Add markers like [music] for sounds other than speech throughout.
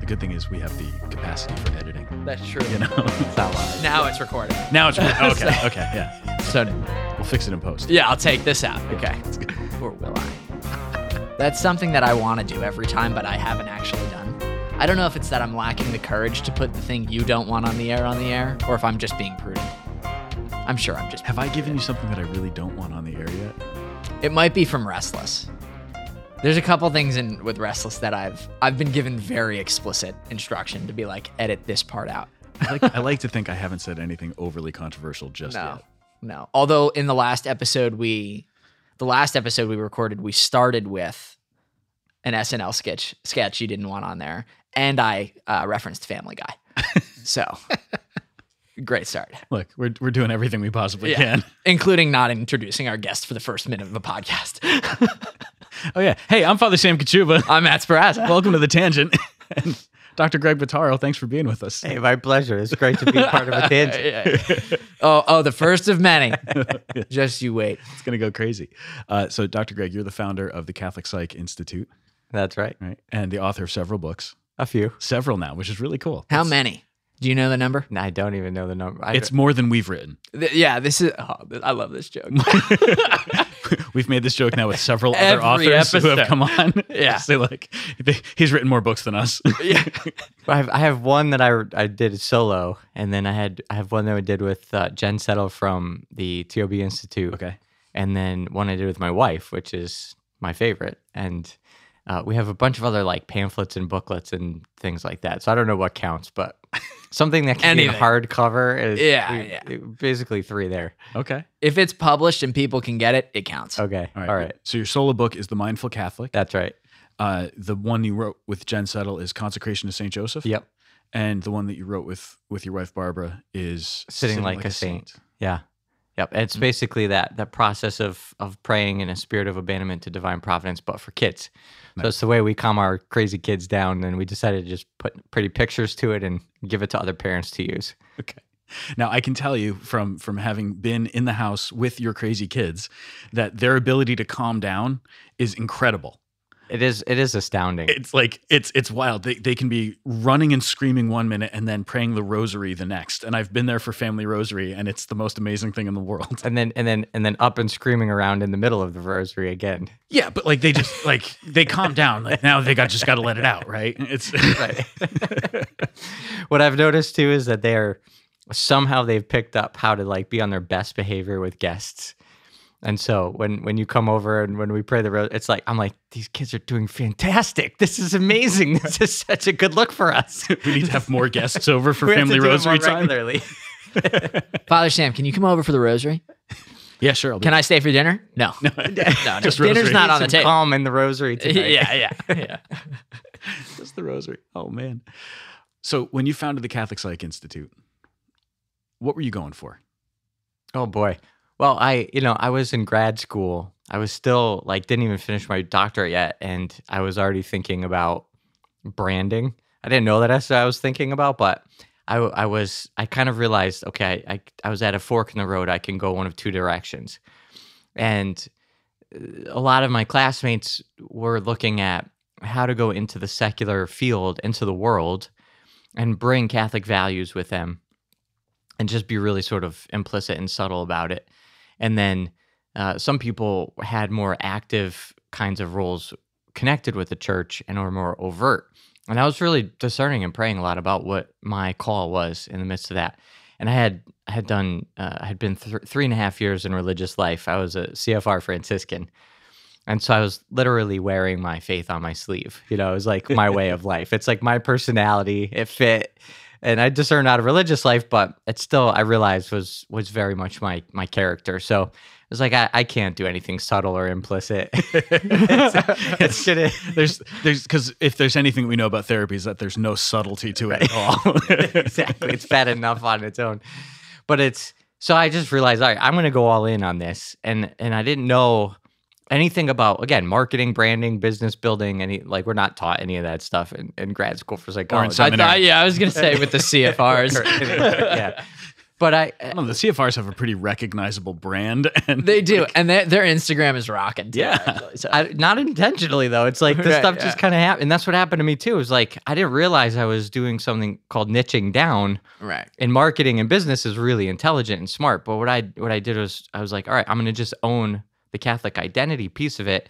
The good thing is we have the capacity for editing. That's true. You know. [laughs] It's not live. Now it's recording. now it's [laughs] okay. Okay. Yeah. So We'll fix it in post. yeah, I'll take this out. Okay. Or will I? That's something that I want to do every time, but I haven't actually done. I don't know if it's that I'm lacking the courage to put the thing you don't want on the air on the air, or if I'm just being prudent. I'm sure I'm just. Have I given you something that I really don't want on the air yet? It might be from Restless. There's a couple things in with Restless that I've I've been given very explicit instruction to be like edit this part out. I like, I like to think I haven't said anything overly controversial just No, yet. no. Although in the last episode we, the last episode we recorded, we started with an SNL sketch sketch you didn't want on there, and I uh, referenced Family Guy. [laughs] so great start. Look, we're, we're doing everything we possibly Yeah. can. Including not introducing our guest for the first minute of a podcast. [laughs] [laughs] Oh, yeah. Hey, I'm Father Sam Kachuba. [laughs] I'm Matt Sparazza. Welcome to The Tangent. [laughs] and Dr. Greg Bottaro, thanks for being with us. Hey, my pleasure. It's great to be part of a tangent. Yeah. oh, oh, the first of many. Just you wait. It's going to go crazy. Uh, so, Dr. Greg, you're the founder of the Catholic Psych Institute, That's right. right? And the author of several books, A few. several now, which is really cool. How many? Do you know the number? I don't even know the number. I It's more than we've written. Th- yeah, this is. Oh, I love this joke. [laughs] We've made this joke now with several other authors who have come on. [laughs] Yeah. Say like, they- he's written more books than us. [laughs] yeah. I have, I have one that I, I did solo, and then I had I have one that I did with uh, Jen Settle from the TOB Institute. okay. and then one I did with my wife, which is my favorite. And uh, we have a bunch of other like pamphlets and booklets and things like that. So I don't know what counts, but [laughs] something that can be in hardcover is Yeah, we- yeah. basically three there. Okay. If it's published and people can get it, it counts. Okay, All right. all right, So, your solo book is The Mindful Catholic. that's right. Uh, the one you wrote with Jen Settle is Consecration to St. Joseph. Yep, And the one that you wrote with with your wife Barbara is Sitting Like a Saint. yeah, yep. It's basically that that process of of praying in a spirit of abandonment to divine providence, but for kids. So it's the way we calm our crazy kids down, and we decided to just put pretty pictures to it and give it to other parents to use. Okay. Now I can tell you from from having been in the house with your crazy kids that their ability to calm down is incredible. It is it is astounding. It's like it's it's wild. They they can be running and screaming one minute and then praying the rosary the next. And I've been there for family rosary and it's the most amazing thing in the world. and then and then and then up and screaming around in the middle of the rosary again. Yeah, but like they just like they calm down. Like now they got just got to let it out, right? It's [laughs] Right. [laughs] what I've noticed too is that they're somehow they've picked up how to like be on their best behavior with guests. And so when when you come over and when we pray the rose, it's like I'm like these kids are doing fantastic. This is amazing. [laughs] This is such a good look for us. we need to have more [laughs] guests over for We have to family do it rosary more time. regularly. [laughs] Father Sam, can you come over for the rosary? Yeah, sure. I'll do Can I stay for dinner? No. No, Just dinner's rosary. not on the table. calm in the rosary tonight. yeah, yeah, yeah. Just the rosary. Oh man. So when you founded the Catholic Psych Institute, what were you going for? Oh boy. Well, I, you know, I was in grad school. I was still like didn't even finish my doctorate yet and I was already thinking about branding. I didn't know that that's what I was thinking about, but I, I was I kind of realized okay, I I was at a fork in the road. I can go one of two directions. And uh, a lot of my classmates were looking at how to go into the secular field, into the world and bring Catholic values with them and just be really sort of implicit and subtle about it. And then uh, some people had more active kinds of roles connected with the church and were more overt. And I was really discerning and praying a lot about what my call was in the midst of that. And I had had done uh, I had been th- three and a half years in religious life. I was a CFR Franciscan, and so I was literally wearing my faith on my sleeve. You know, it was like my way of life. It's like my personality. It fit, and I discerned out of religious life, but it still I realized was was very much my my character. So it was like I, I can't do anything subtle or implicit. [laughs] it's, it's [laughs] There's there's because if there's anything we know about therapy is that there's no subtlety to it at all. [laughs] exactly. It's bad enough on its own. But it's so I just realized, all right, I'm gonna go all in on this. And and I didn't know anything about again, marketing, branding, business building, any like we're not taught any of that stuff in, in grad school for psychology. I thought, yeah, I was gonna say with the [laughs] CFRs. [laughs] yeah. but I, I know, the CFRs have a pretty recognizable brand, [laughs] and They do, and their their Instagram is rocking. Too, Yeah. actually, so. I, not intentionally though. It's like this Right, stuff just kind of happened, and that's what happened to me too. It was like I didn't realize I was doing something called niching down. right. And marketing and business is really intelligent and smart. But what I what I did was I was like, all right, I'm gonna just own the Catholic identity piece of it.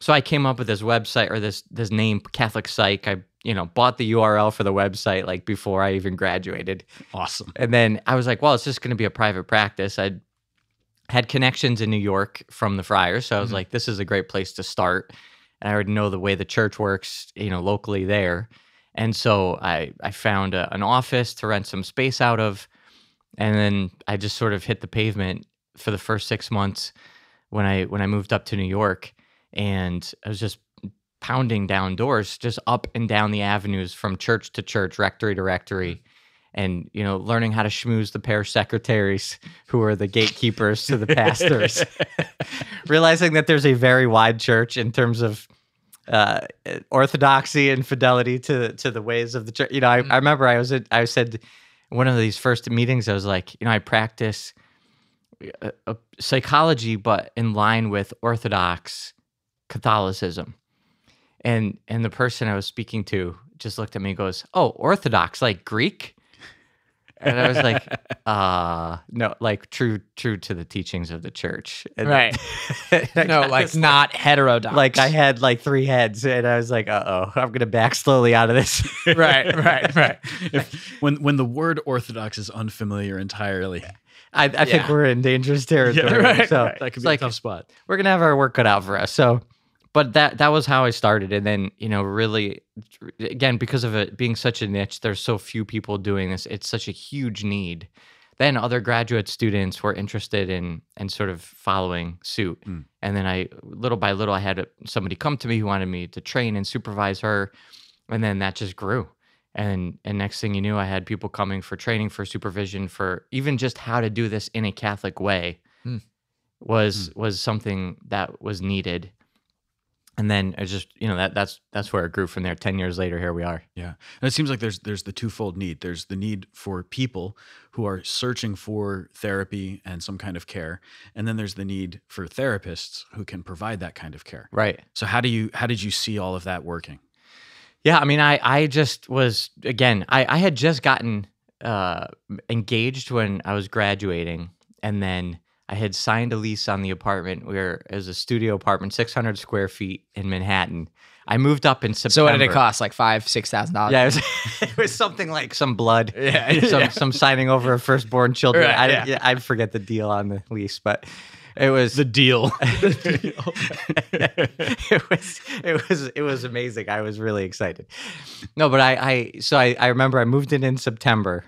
So I came up with this website or this this name Catholic Psych. I you know bought the URL for the website like before I even graduated. awesome. And then I was like, well, it's just going to be a private practice. I had connections in New York from the Friars, so I was Mhm. like, this is a great place to start. And I already know the way the church works, you know, locally there. And so I I found a, an office to rent some space out of, and then I just sort of hit the pavement for the first six months when I when I moved up to New York, and I was just pounding down doors, just up and down the avenues from church to church, rectory to rectory, and you know, learning how to schmooze the parish secretaries who are the gatekeepers to the pastors. [laughs] [laughs] Realizing that there's a very wide church in terms of uh, orthodoxy and fidelity to to the ways of the church. You know, I, I remember I was at, I said one of these first meetings, I was like, you know, I practice uh, psychology, but in line with Orthodox Catholicism. And and the person I was speaking to just looked at me and goes, "Oh, Orthodox, like Greek?" And I was like, [laughs] "Uh, no, like true true to the teachings of the church." And Right. [laughs] No, like this- not heterodox. like I had like three heads, and I was like, "Uh oh, I'm gonna back slowly out of this." right, right, right. If, [laughs] when when the word orthodox is unfamiliar entirely, I, I think we're in dangerous [laughs] territory. right, so right. that could be like a tough spot. we're gonna have our work cut out for us. So, but that that was how I started, and then you know, really, again, because of it being such a niche, there's so few people doing this. It's such a huge need. Then other graduate students were interested in and sort of following suit, Mm. and then I, little by little, I had somebody come to me who wanted me to train and supervise her, and then that just grew. And and next thing you knew, I had people coming for training, for supervision, for even just how to do this in a Catholic way Hmm. was was something that was needed. And then I just you know that that's that's where it grew from there. Ten years later, here we are. Yeah, and it seems like there's there's the twofold need. There's the need for people who are searching for therapy and some kind of care, and then there's the need for therapists who can provide that kind of care. Right. So how do you how did you see all of that working? Yeah, I mean, I I just was again. I I had just gotten uh, engaged when I was graduating, and then I had signed a lease on the apartment where it was a studio apartment, six hundred square feet in Manhattan. I moved up in September. So what did it cost? Like five, six thousand dollars. Yeah, it was, [laughs] it was something like some blood, Yeah, some yeah. some signing over of firstborn children. Right, I, yeah. yeah, I forget the deal on the lease, but it was The deal. [laughs] [laughs] [laughs] it was it was it was amazing. I was really excited. No, but I I so I, I remember I moved in in September,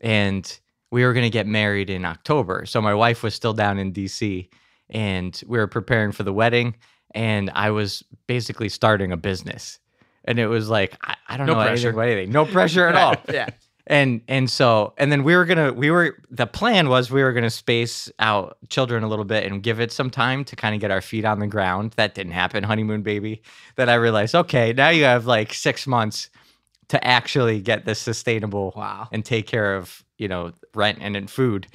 and we were gonna get married in October. So my wife was still down in D.C. and we were preparing for the wedding, and I was basically starting a business. And it was like I, I don't No know pressure. anything about anything. No pressure at all Yeah. And and so and then we were gonna we were the plan was we were gonna space out children a little bit and give it some time to kind of get our feet on the ground that didn't happen honeymoon baby then i realized okay now you have like six months to actually get this sustainable Wow. and take care of you know rent and, and food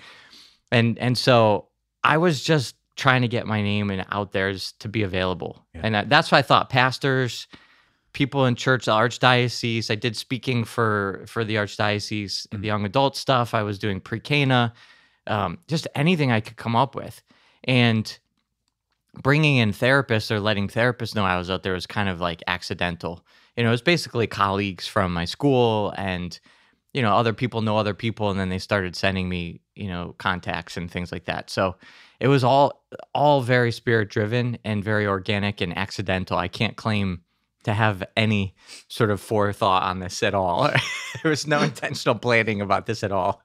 and and so i was just trying to get my name and out there to be available Yeah. and that- that's why i thought pastors people in church the archdiocese i did speaking for for the archdiocese Mhm. the young adult stuff i was doing pre-cana um, just anything i could come up with. And bringing in therapists or letting therapists know i was out there was kind of like accidental. You know it was basically colleagues from my school and you know other people know other people and then they started sending me you know contacts and things like that. So it was all all very spirit driven and very organic and accidental. I can't claim to have any sort of forethought on this at all [laughs] there was no [laughs] intentional planning about this at all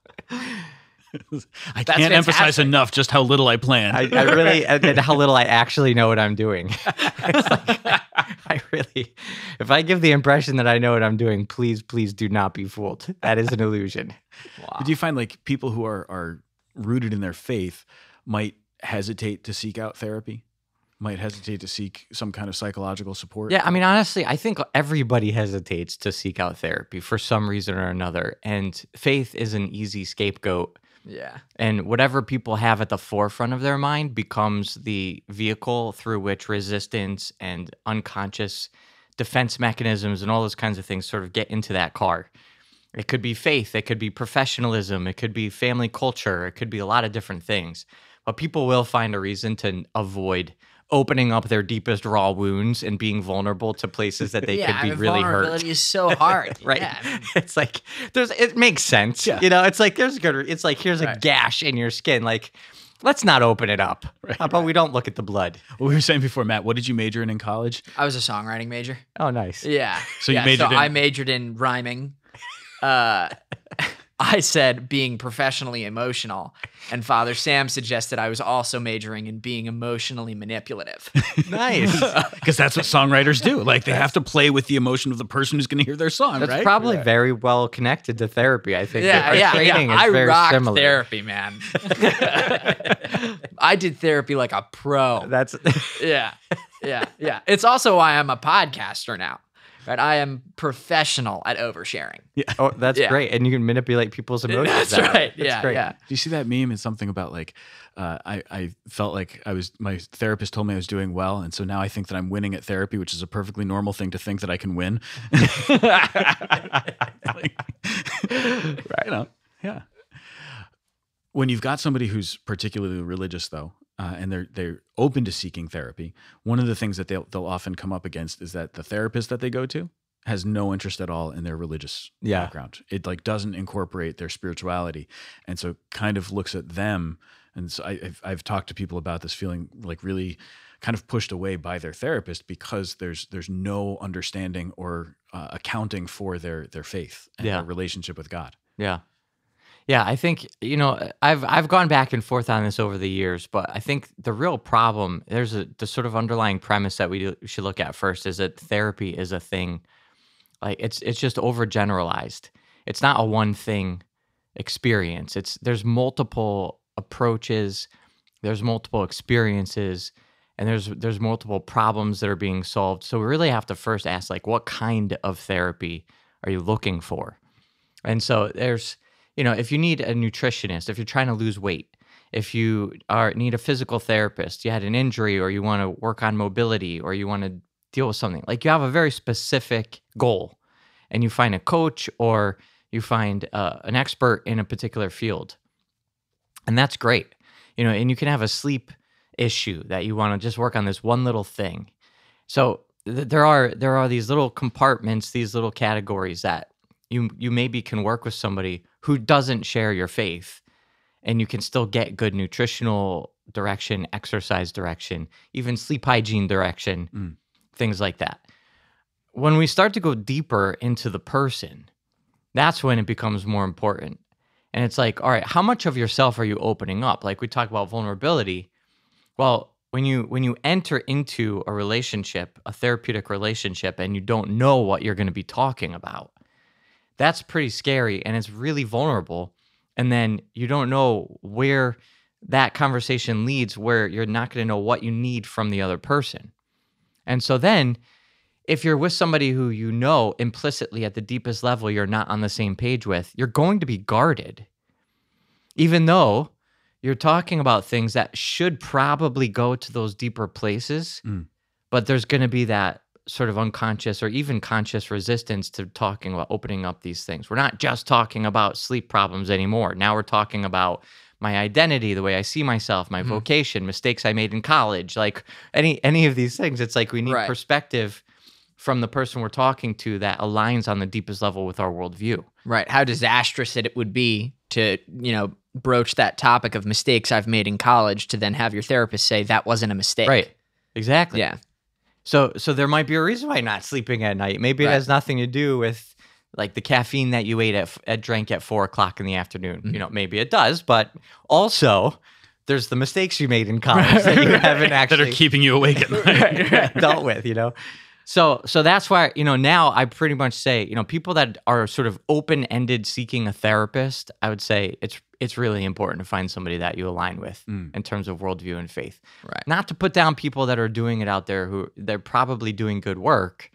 I That's can't emphasize enough just how little I plan. I, I really [laughs] and how little I actually know what I'm doing. Like, I really, if I give the impression that I know what I'm doing, please, please do not be fooled. That is an illusion. Wow. Do you find like people who are are rooted in their faith might hesitate to seek out therapy? Might hesitate to seek some kind of psychological support? Yeah, I mean, honestly, I think everybody hesitates to seek out therapy for some reason or another, and faith is an easy scapegoat Yeah. And whatever people have at the forefront of their mind becomes the vehicle through which resistance and unconscious defense mechanisms and all those kinds of things sort of get into that car. It could be faith, it could be professionalism, it could be family culture, it could be a lot of different things. But people will find a reason to avoid opening up their deepest raw wounds and being vulnerable to places that [laughs] they yeah, could I be mean, really hurt. vulnerability is so hard. [laughs] right Yeah, I [laughs] mean, it's like there's it makes sense Yeah. you know it's like there's good it's like here's a gash in your skin like let's not open it up how about we don't look at the blood What we were saying before, Matt, what did you major in in college? I was a songwriting major. oh nice Yeah. So you yeah, majored so in- I majored in rhyming. Uh, I said being professionally emotional, and Father Sam suggested I was also majoring in being emotionally manipulative. [laughs] nice [laughs] Because that's what songwriters do. Like they have to play with the emotion of the person who's going to hear their song, that's right? probably very well connected to therapy i think yeah, Our yeah, training yeah. is I very rocked similar therapy, man. [laughs] I did therapy like a pro. that's yeah, yeah, yeah. It's also why I'm a podcaster now. Right, I am professional at oversharing. Yeah. [laughs] oh that's Yeah. great and you can manipulate people's emotions That's that right. That's yeah, great. yeah. Do you see that meme? It's something about like, uh, I, I felt like I was, my therapist told me I was doing well. And so now I think that I'm winning at therapy, which is a perfectly normal thing to think that I can win. [laughs] [laughs] Like, You know, yeah. When you've got somebody who's particularly religious, though, uh, and they're they're open to seeking therapy, one of the things that they'll they'll often come up against is that the therapist that they go to has no interest at all in their religious Yeah. background. It like doesn't incorporate their spirituality, and so kind of looks at them. And so I, I've I've talked to people about this feeling like really kind of pushed away by their therapist because there's there's no understanding or uh, accounting for their their faith and Yeah. their relationship with God. Yeah. Yeah, I think you know uh, I've I've gone back and forth on this over the years, but I think the real problem there's a the sort of underlying premise that we, should look at first is that therapy is a thing like it's it's just overgeneralized. It's not a one thing experience. It's there's multiple approaches, there's multiple experiences, and there's there's multiple problems that are being solved. So we really have to first ask like what kind of therapy are you looking for? And so there's, you know, if you need a nutritionist, if you're trying to lose weight, if you are need a physical therapist, you had an injury or you want to work on mobility or you want to deal with something, like you have a very specific goal and you find a coach or you find uh, an expert in a particular field. And that's great. You know, and you can have a sleep issue that you want to just work on this one little thing. So th- there are there are these little compartments, these little categories that you you maybe can work with somebody who doesn't share your faith and you can still get good nutritional direction, exercise direction, even sleep hygiene direction, Mm. things like that. When we start to go deeper into the person, that's when it becomes more important. And it's like, all right, how much of yourself are you opening up? Like we talk about vulnerability. Well, when you when you enter into a relationship, a therapeutic relationship and you don't know what you're going to be talking about, that's pretty scary and it's really vulnerable. And then you don't know where that conversation leads, where you're not going to know what you need from the other person. And so then, if you're with somebody who you know implicitly at the deepest level you're not on the same page with, you're going to be guarded. Even though you're talking about things that should probably go to those deeper places, Mm. but there's going to be that sort of unconscious or even conscious resistance to talking about opening up these things. We're not just talking about sleep problems anymore. Now we're talking about my identity, the way I see myself, my Mhm. vocation, mistakes I made in college, like any any of these things. It's like we need Right. perspective from the person we're talking to that aligns on the deepest level with our worldview. Right. How disastrous it would be to, you know, broach that topic of mistakes I've made in college to then have your therapist say that wasn't a mistake. Right. Exactly. Yeah. So so there might be a reason why not sleeping at night. Maybe it Right. has nothing to do with like the caffeine that you ate at, at drank at four o'clock in the afternoon. Mhm. You know, maybe it does, but also there's the mistakes you made in [laughs] college that you haven't actually that are keeping you awake at [laughs] night. dealt with, you know. So so that's why, you know, now I pretty much say, you know, people that are sort of open-ended seeking a therapist, I would say it's it's really important to find somebody that you align with Mm. in terms of worldview and faith. Right. Not to put down people that are doing it out there who they're probably doing good work,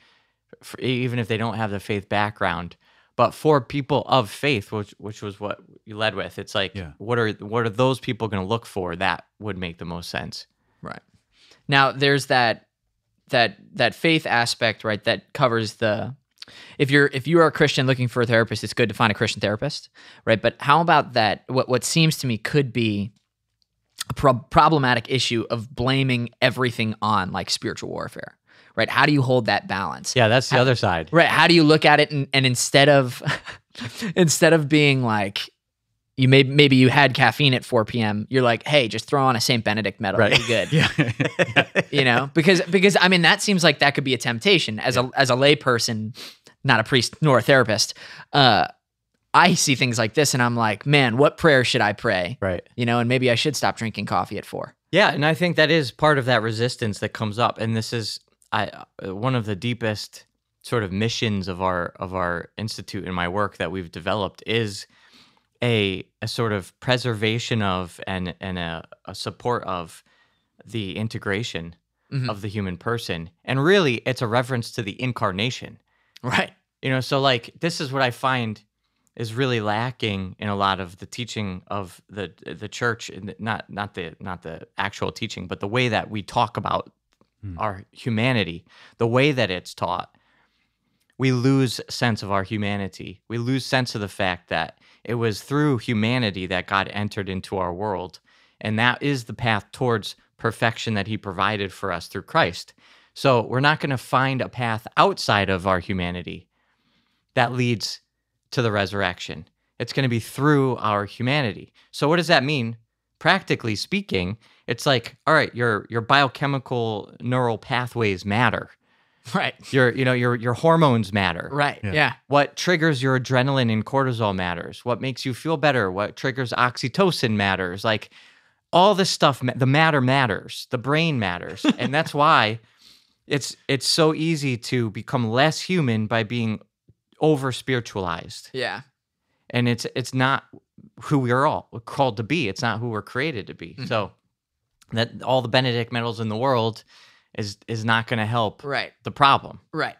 f even if they don't have the faith background. But for people of faith, which which was what you led with, it's like Yeah. what are what are those people going to look for that would make the most sense? Right. Now there's that that that faith aspect, right? That covers the if you're if you are a Christian looking for a therapist, it's good to find a Christian therapist, right? But how about that what what seems to me could be a pro- problematic issue of blaming everything on like spiritual warfare. Right? How do you hold that balance? Yeah, that's the other side. Right. How do you look at it and, and instead of [laughs] instead of being like you may maybe you had caffeine at 4 p.m. You're like, hey, just throw on a St. Benedict medal. Right. You're good. [laughs] Yeah. [laughs] You know, because because I mean that seems like that could be a temptation as a as a layperson, not a priest nor a therapist. Uh, I see things like this and I'm like, man, what prayer should I pray? Right. You know, and maybe I should stop drinking coffee at four. Yeah, and I think that is part of that resistance that comes up, and this is I uh, one of the deepest sort of missions of our of our institute and my work that we've developed is a a sort of preservation of and and a, a support of the integration Mhm. of the human person, and really, it's a reference to the incarnation. Right. You know, so like this is what I find is really lacking in a lot of the teaching of the the church, not not the not the actual teaching, but the way that we talk about Hmm. our humanity, the way that it's taught. We lose sense of our humanity. We lose sense of the fact that it was through humanity that God entered into our world, and that is the path towards perfection that He provided for us through Christ. So we're not going to find a path outside of our humanity that leads to the resurrection. It's going to be through our humanity. So what does that mean? Practically speaking, it's like, all right, your your biochemical neural pathways matter. Right. Your you know your your hormones matter. Right. Yeah. yeah. What triggers your adrenaline and cortisol matters. What makes you feel better? What triggers oxytocin matters. Like all this stuff, the matter matters. The brain matters, [laughs] and that's why it's it's so easy to become less human by being over spiritualized. Yeah. And it's it's not who we're all called to be. It's not who we're created to be. Mhm. So that all the Benedict medals in the world is is not going to help Right. the problem. Right.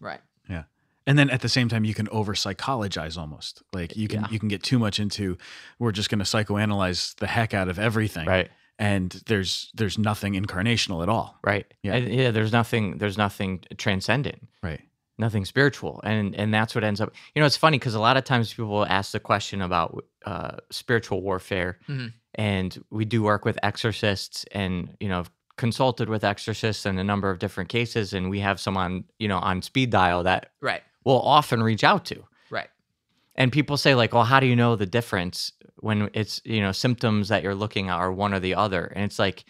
Right. Yeah. And then at the same time, you can over psychologize almost. Like you can Yeah. you can get too much into we're just going to psychoanalyze the heck out of everything, Right. And there's there's nothing incarnational at all, Right. Yeah. Yeah. yeah. There's nothing. There's nothing transcendent. right? Nothing spiritual, and and that's what ends up. You know, it's funny because a lot of times people ask the question about uh, spiritual warfare, Mhm. and we do work with exorcists, and you know, I've consulted with exorcists in a number of different cases, and we have some on you know on speed dial that Right. we'll often reach out to. Right. And people say like, "Well, how do you know the difference when it's you know symptoms that you're looking at are one or the other?" And it's like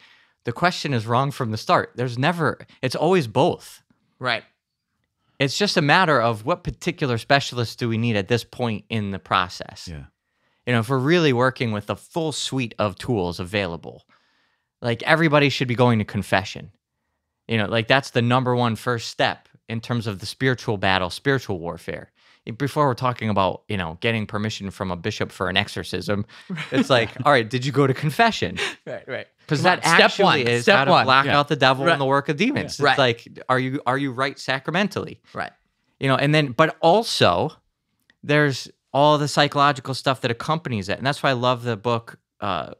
the question is wrong from the start. There's never. It's always both. Right. It's just a matter of what particular specialist do we need at this point in the process. Yeah. You know, if we're really working with the full suite of tools available, like everybody should be going to confession. You know, like that's the number one first step in terms of the spiritual battle, spiritual warfare. Before we're talking about, you know, getting permission from a bishop for an exorcism, [laughs] it's like, all right, did you go to confession? Right. Right. Because that step actually one, is step how to one. block Yeah. out the devil Right. and the work of demons. Yeah. It's Right. like, are you are you right sacramentally? Right. you know and then but also there's all the psychological stuff that accompanies it and that's why i love the book uh,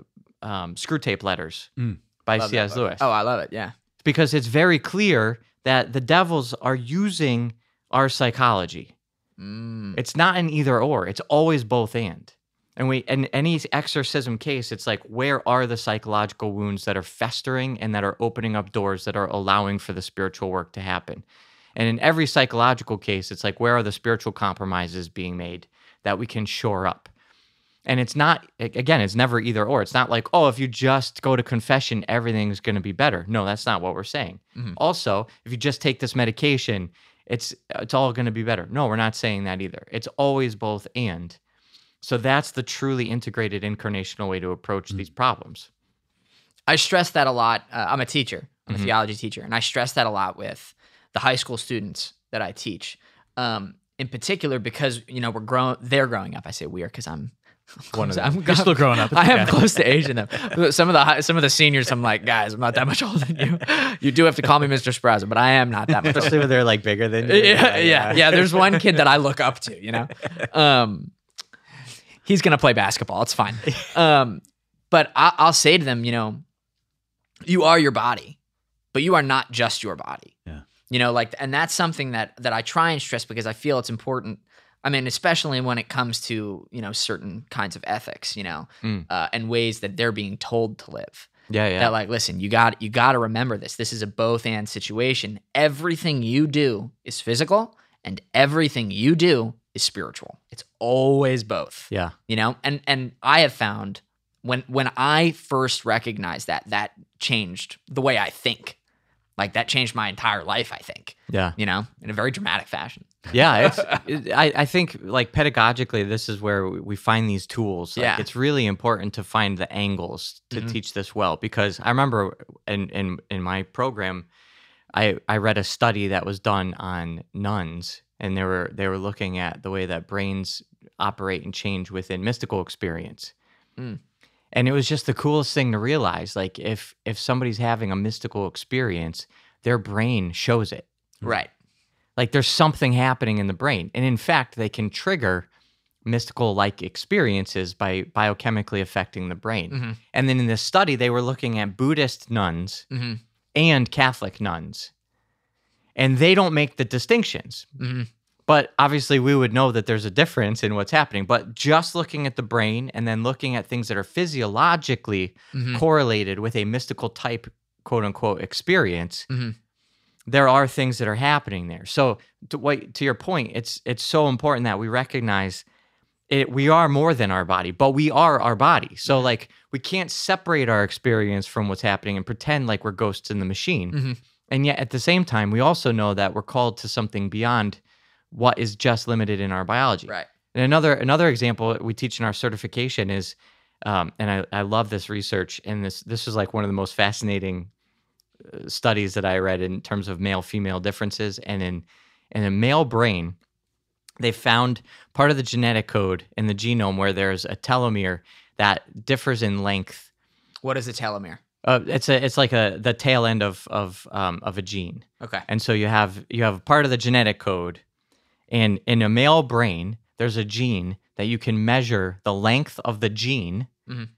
um, Screwtape letters Mm. by Love cs lewis Oh, I love it. Yeah. because it's very clear that the devils are using our psychology Mm. it's not an either or it's always both and and we in any exorcism case it's like where are the psychological wounds that are festering and that are opening up doors that are allowing for the spiritual work to happen and in every psychological case it's like where are the spiritual compromises being made that we can shore up and it's not again it's never either or it's not like oh if you just go to confession everything's going to be better no that's not what we're saying Mhm. also if you just take this medication it's it's all going to be better no we're not saying that either it's always both and so that's the truly integrated incarnational way to approach these problems I stress that a lot. Uh, I'm a teacher. I'm Mhm. a theology teacher, and I stress that a lot with the high school students that I teach. Um, in particular, because you know we're growing, they're growing up. I say we're because I'm [laughs] One of I'm. You're still growing up. I am close to aging them. Some of the hi- some of the seniors, I'm like, guys, I'm not that much older than you. [laughs] You do have to call me Mr. Sprazza, but I am not that much. Especially when they're like bigger than you. yeah, yeah, yeah. There's one kid that I look up to, you know. [laughs] Um, he's gonna play basketball. It's fine. Um, but I, I'll say to them, you know, you are your body, but you are not just your body. Yeah. You know, like, and that's something that that I try and stress because I feel it's important. I mean, especially when it comes to you know certain kinds of ethics, you know, Mm. uh, and ways that they're being told to live. Yeah, yeah. that like listen you got you got to remember this. This is a both and situation. Everything you do is physical and everything you do is spiritual. It's always both. Yeah. you know? And and i have found when when i first recognized that that changed the way i think like that changed my entire life i think Yeah. you know in a very dramatic fashion Yeah, [laughs] it's. it, I I think like pedagogically, this is where we find these tools. Like, Yeah. it's really important to find the angles to Mhm. teach this well because I remember in in in my program, I I read a study that was done on nuns, and they were they were looking at the way that brains operate and change within mystical experience. Mm. And it was just the coolest thing to realize. Like if if somebody's having a mystical experience, their brain shows it. Right. Like there's something happening in the brain. And in fact they can trigger mystical like experiences by biochemically affecting the brain. Mhm. and then in this study they were looking at buddhist nuns hmm and catholic nuns. And they don't make the distinctions. Hmm but obviously we would know that there's a difference in what's happening. But just looking at the brain and then looking at things that are physiologically hmm correlated with a mystical type quote unquote experience Mhm. there are things that are happening there. So to, what, to your point it's it's so important that we recognize it we are more than our body but we are our body. So like we can't separate our experience from what's happening and pretend like we're ghosts in the machine. Mhm. and yet at the same time we also know that we're called to something beyond what is just limited in our biology. Right. And another another example we teach in our certification is, um, and I, I love this research, and this this is like one of the most fascinating uh, studies that I read in terms of male female differences, and in in a male brain, they found part of the genetic code in the genome where there's a telomere that differs in length. what is a telomere? Uh, it's a it's like a the tail end of of um, of a gene. okay. And so you have you have part of the genetic code, and in a male brain, there's a gene that you can measure the length of the gene, Mhm.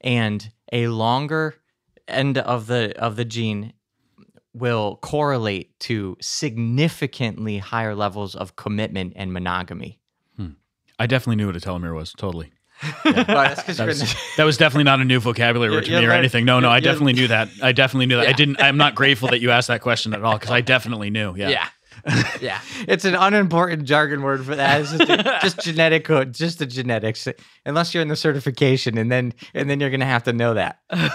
and a longer end of the of the gene will correlate to significantly higher levels of commitment and monogamy. I definitely knew what a telomere was. Totally. [laughs] that's 'cause That you're was, [laughs] that was definitely not a new vocabulary word to me or anything. No, no, I definitely knew that. I definitely knew that. I didn't. I'm not grateful that you asked that question at all because I definitely knew. Yeah. yeah yeah [laughs] It's an unimportant jargon word for that. It's just, [laughs] just genetic code, just the genetics. Unless you're in the certification, and then and then you're gonna have to know that. [laughs]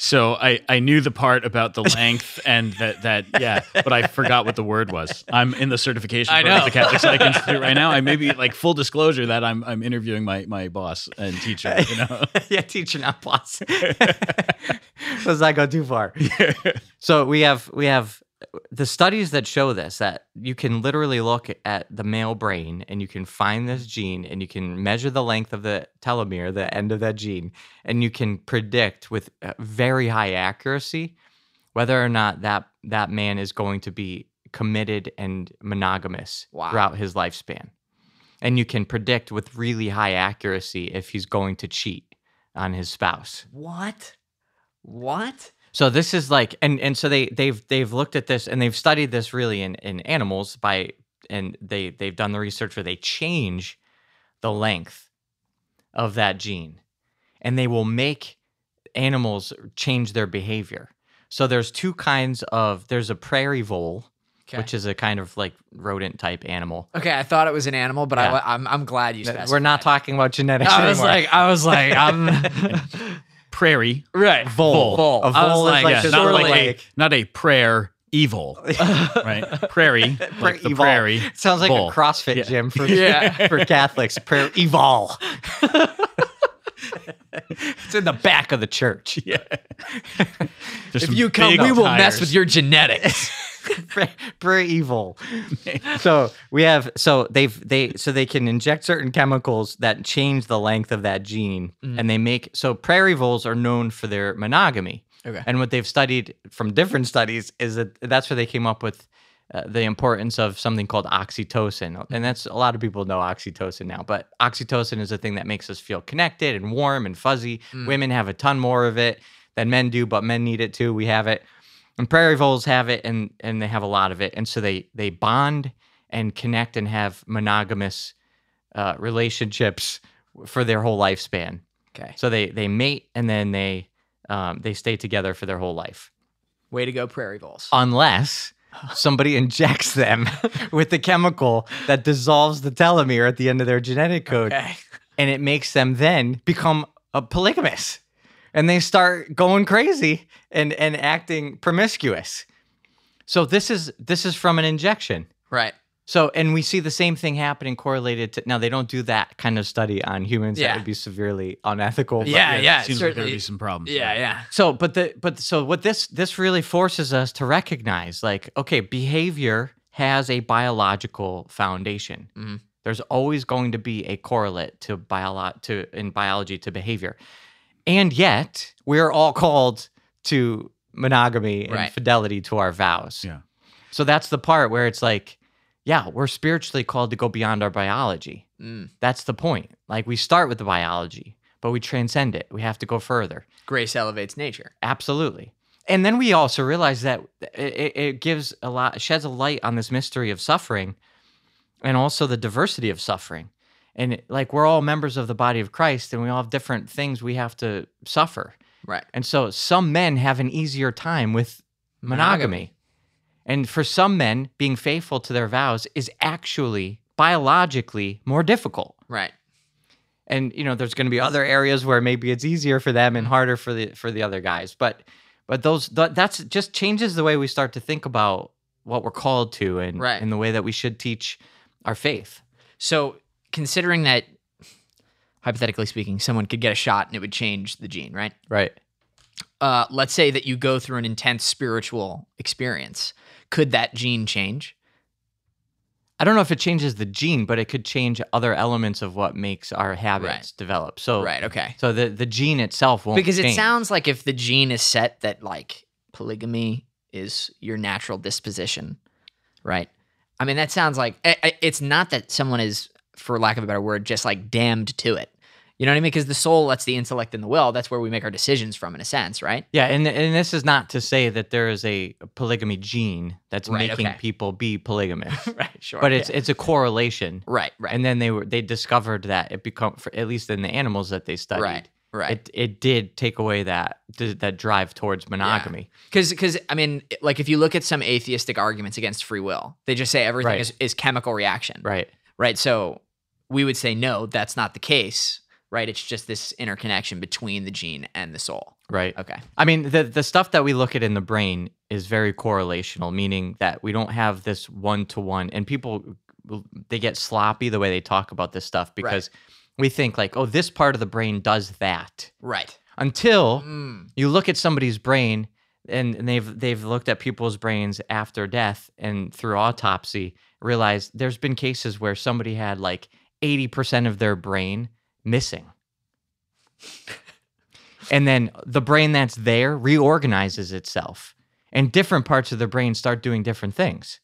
So I I knew the part about the length and that that yeah, but I forgot what the word was. I'm in the certification I know. the Catholic Psych Institute right now. I maybe like full disclosure that I'm I'm interviewing my my boss and teacher. You know. yeah, teacher, not boss. Let's not go too far. So we have we have the studies that show this that you can literally look at the male brain and you can find this gene and you can measure the length of the telomere, the end of that gene, and you can predict with uh, very high accuracy whether or not that that man is going to be committed and monogamous Wow. throughout his lifespan. And you can predict with really high accuracy if he's going to cheat on his spouse. what what So this is like, and and so they they've they've looked at this and they've studied this really in in animals by, and they they've done the research where they change the length of that gene, and they will make animals change their behavior. So there's two kinds of there's a prairie vole, okay which is a kind of like rodent type animal. Okay, I thought it was an animal, but Yeah. I, I'm I'm glad you specified. We're not talking about genetics I was anymore. like, I was like, I'm [laughs] [laughs] Prairie. right. vole. Vole. A I was vole is like, like yeah, not like, a like- not a prayer evil, [laughs] right? Prairie, like the Evol. prairie. It sounds like Vole. a CrossFit Yeah. gym for Yeah. [laughs] for Catholics. Prayer evol. [laughs] it's in the back of the church. Yeah. If you come, we will mess with your genetics. [laughs] very evil. so we have so they've they so they can inject certain chemicals that change the length of that gene, and they make so prairie voles are known for their monogamy. Okay. And what they've studied from different studies is that that's where they came up with uh, the importance of something called oxytocin. And that's a lot of people know oxytocin now, but oxytocin is a thing that makes us feel connected and warm and fuzzy. Women have a ton more of it than men do, but men need it too. We have it. And prairie voles have it and and they have a lot of it. And so they they bond and connect and have monogamous uh, relationships for their whole lifespan. Okay. So they they mate and then they um, they stay together for their whole life, Way to go, prairie voles. unless [sighs] somebody injects them [laughs] with the chemical that dissolves the telomere at the end of their genetic code, Okay. and it makes them then become a polygamous, and they start going crazy and and acting promiscuous. So this is this is from an injection. Right. So, and we see the same thing happening correlated to now. They don't do that kind of study on humans. Yeah. That would be severely unethical. but- Yeah, yeah. Seems like there'd be some problems. Yeah, there. yeah. So, but the but so what this this really forces us to recognize, like, okay, behavior has a biological foundation. Mhm. There's always going to be a correlate to biolo- to in biology to behavior, and yet we're all called to monogamy and Right. fidelity to our vows. Yeah. So that's the part where it's like, yeah, we're spiritually called to go beyond our biology. Mm. That's the point. Like we start with the biology, but we transcend it. We have to go further. Grace elevates nature. Absolutely. And then we also realize that it- it gives a lot, sheds a light on this mystery of suffering and also the diversity of suffering. And like we're all members of the body of Christ and we all have different things we have to suffer. Right. And so some men have an easier time with monogamy. And for some men, being faithful to their vows is actually biologically more difficult. Right. And you know, there's going to be other areas where maybe it's easier for them and mm-hmm. harder for the for the other guys. But but those th- that's just changes the way we start to think about what we're called to and Right. and the way that we should teach our faith. So, considering that, hypothetically speaking, someone could get a shot and it would change the gene, right? Right. Uh, let's say that you go through an intense spiritual experience. Could that gene change? I don't know if it changes the gene, but it could change other elements of what makes our habits Right. develop. So Right. Okay. So the the gene itself won't because it sounds like if the gene is set that like polygamy is your natural disposition, right? I mean, that sounds like i- i- it's not that someone is, for lack of a better word, just like damned to it. You know what I mean? Because the soul lets the intellect and the will. That's where we make our decisions from, in a sense, right? Yeah, and and this is not to say that there is a polygamy gene that's Right, making okay. people be polygamous, [laughs] right. Sure. but it's it's a correlation. right. Right. And then they were they discovered that it become for at least in the animals that they studied. right. Right. It it did take away that that drive towards monogamy. Because, because I mean, like if you look at some atheistic arguments against free will, they just say everything Right. is, is chemical reaction. Right. right? So we would say no, that's not the case, right? It's just this interconnection between the gene and the soul. Right. Okay. I mean, the the stuff that we look at in the brain is very correlational, meaning that we don't have this one to one. And people they get sloppy the way they talk about this stuff because we think like, oh, this part of the brain does that. Right. Until Mm. you look at somebody's brain and, and they've they've looked at people's brains after death and through autopsy realized there's been cases where somebody had like 80% of their brain missing. and then the brain that's there reorganizes itself and different parts of the brain start doing different things.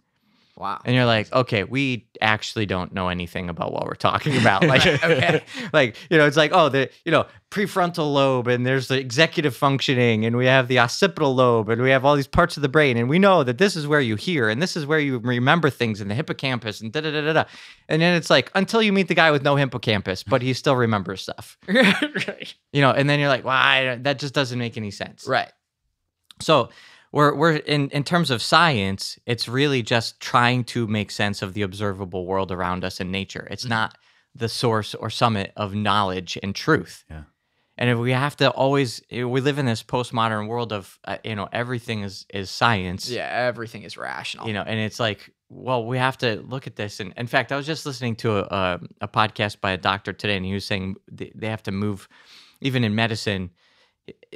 Wow. And you're like, okay, we actually don't know anything about what we're talking about. [laughs] Like, Right, [laughs] okay. like you know, it's like, oh, the you know prefrontal lobe, and there's the executive functioning, and we have the occipital lobe, and we have all these parts of the brain, and we know that this is where you hear, and this is where you remember things, in the hippocampus, and da da da da da. And then it's like until you meet the guy with no hippocampus, but he still remembers stuff, [laughs] right. you know. And then you're like, why? that just doesn't make any sense. Right. So we're we're in in terms of science, it's really just trying to make sense of the observable world around us in nature. It's not the source or summit of knowledge and truth. Yeah. And if we have to always we live in this postmodern world of uh, you know everything is is science. Yeah. Everything is rational. You know, and it's like, well, we have to look at this. And in fact, I was just listening to a, a, a podcast by a doctor today, and he was saying they, they have to move, even in medicine,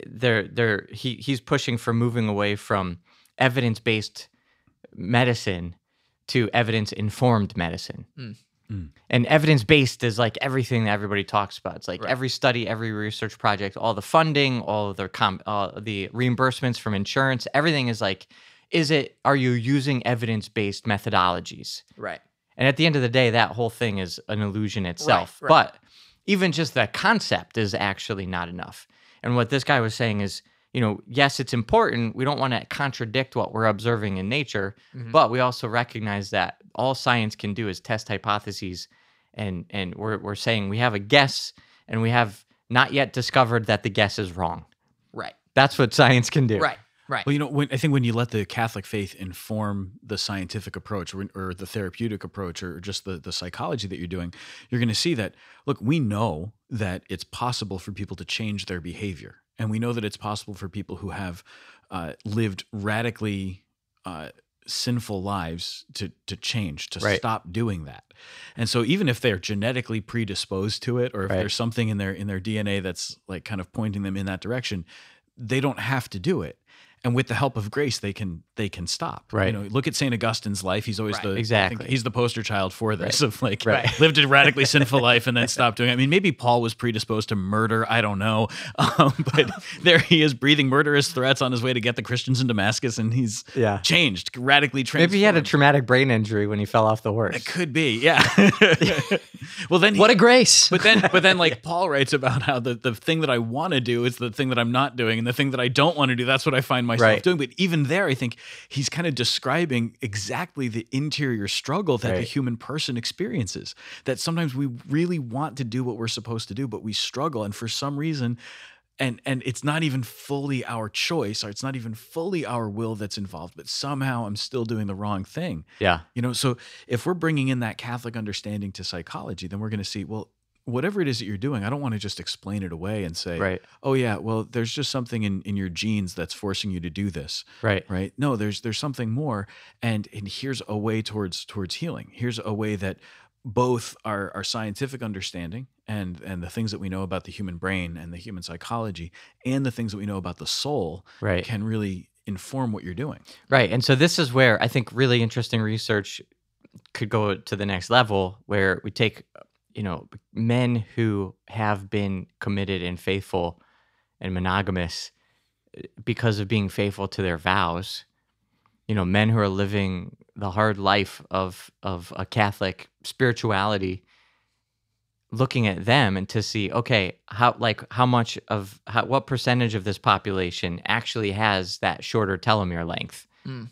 they're they're he he's pushing for moving away from evidence based medicine to evidence informed medicine. Mm. Mm. And evidence based is like everything that everybody talks about. It's like Right. every study, every research project, all the funding, all the com- uh, the reimbursements from insurance, everything is like, is it? Are you using evidence based methodologies? Right. And at the end of the day, that whole thing is an illusion itself. right. But even just the concept is actually not enough. And what this guy was saying is, you know, yes, it's important. We don't want to contradict what we're observing in nature, Mhm. but we also recognize that all science can do is test hypotheses. And and we're we're saying we have a guess and we have not yet discovered that the guess is wrong. Right. That's what science can do. Right. Right. Well, you know, when, I think when you let the Catholic faith inform the scientific approach or, or the therapeutic approach or just the, the psychology that you're doing, you're going to see that, look, we know that it's possible for people to change their behavior. And we know that it's possible for people who have uh, lived radically uh, sinful lives to, to change, to Right. stop doing that. And so even if they're genetically predisposed to it or if Right. there's something in their in their DNA that's like kind of pointing them in that direction, they don't have to do it and with the help of grace they can they can stop Right. you know look at saint augustine's life he's always Right. the I think Exactly. he's the poster child for this [laughs] of like Right. lived a radically sinful life and then [laughs] stopped doing it i mean maybe paul was predisposed to murder i don't know [laughs] um, but there he is breathing murderous threats on his way to get the christians in damascus and he's Yeah. changed radically transformed Maybe he had a traumatic brain injury when he fell off the horse. it could be yeah well then he, what a grace. but then but then like paul writes about how the, the thing that i want to do is the thing that i'm not doing and the thing that i don't want to do that's what i find myself Right. doing but even there i think he's kind of describing exactly the interior struggle that the human person experiences that sometimes we really want to do what we're supposed to do but we struggle and for some reason and and it's not even fully our choice or it's not even fully our will that's involved but somehow i'm still doing the wrong thing yeah. you know, so if we're bringing in that Catholic understanding to psychology, then we're going to see, well, whatever it is that you're doing, I don't want to just explain it away and say, Right. oh yeah, well, there's just something in, in your genes that's forcing you to do this, Right. right? No, there's there's something more, and and here's a way towards towards healing. Here's a way that both our our scientific understanding and and the things that we know about the human brain and the human psychology and the things that we know about the soul Right. can really inform what you're doing. Right. And so this is where I think really interesting research could go to the next level where we take, you know, men who have been committed and faithful and monogamous eh, because of being faithful to their vows. You know, men who are living the hard life of of a Catholic spirituality looking at them and to see okay how like how much of how, what percentage of this population actually has that shorter telomere length Mm.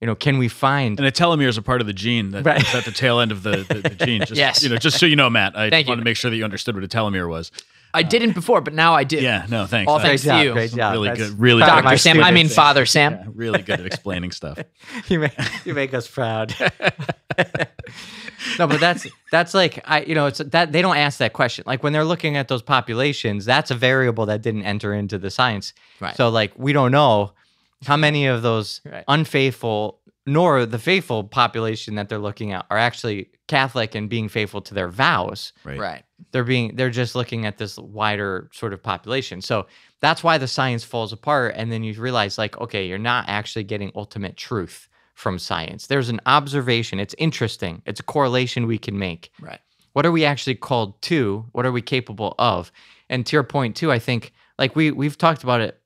You know can we find And a telomere is a part of the gene that, Right. that's at the tail end of the, the, the gene. [laughs] Just, Yes. You know, just so you know, Matt, I Thank want you. to make sure that you understood what a telomere was. I didn't before, but now I do. Yeah, no, thanks. All Uh, thanks great to job you. great job Really That's good, really good. Dr. Sam, I mean. Father Sam. yeah, really good at explaining stuff. [laughs] you make you make us proud. [laughs] no, but that's that's like I you know it's that they don't ask that question. Like when they're looking at those populations, that's a variable that didn't enter into the science. Right. So like we don't know how many of those Right. unfaithful nor the faithful population that they're looking at are actually Catholic and being faithful to their vows. Right. Right. They're being they're just looking at this wider sort of population. So that's why the science falls apart and then you realize like okay, you're not actually getting ultimate truth from science. There's an observation. It's interesting. It's a correlation we can make. Right. What are we actually called to? What are we capable of? And to your point too, I think like we we've talked about it